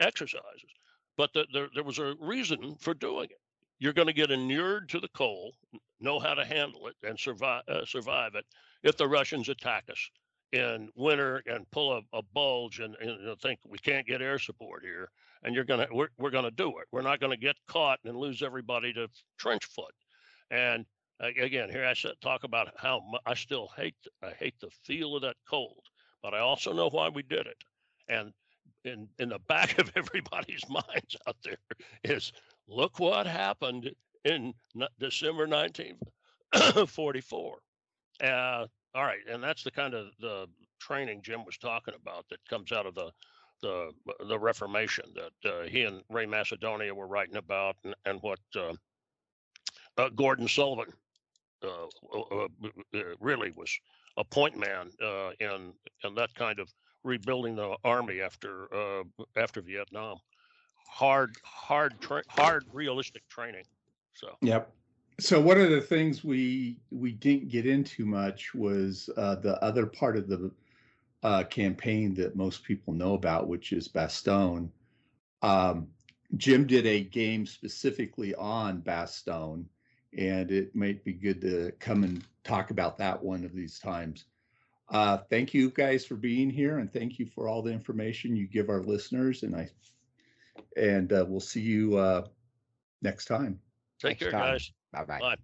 exercises. But the, the, there was a reason for doing it you're going to get inured to the cold, know how to handle it, and survive uh, survive it if the Russians attack us in winter and pull a, a bulge and, and think we can't get air support here. And you're gonna we're, we're gonna do it. We're not gonna get caught and lose everybody to trench foot. And again, here I said, talk about how I still hate I hate the feel of that cold, but I also know why we did it. And in in the back of everybody's minds out there is look what happened in December 1944. Uh, all right, and that's the kind of the training Jim was talking about that comes out of the the the Reformation that uh, he and Ray Macedonia were writing about, and, and what uh, uh Gordon Sullivan uh, uh, really was a point man in in that kind of rebuilding the army after after Vietnam hard, hard, tra- hard, realistic training. So. Yep. So one of the things we we didn't get into much was uh, the other part of the uh, campaign that most people know about, which is Bastogne. Um, Jim did a game specifically on Bastogne, and it might be good to come and talk about that one of these times. Uh, thank you guys for being here, and thank you for all the information you give our listeners. And I and uh, we'll see you uh, next time. Take next care, time. guys. Bye-bye. Bye.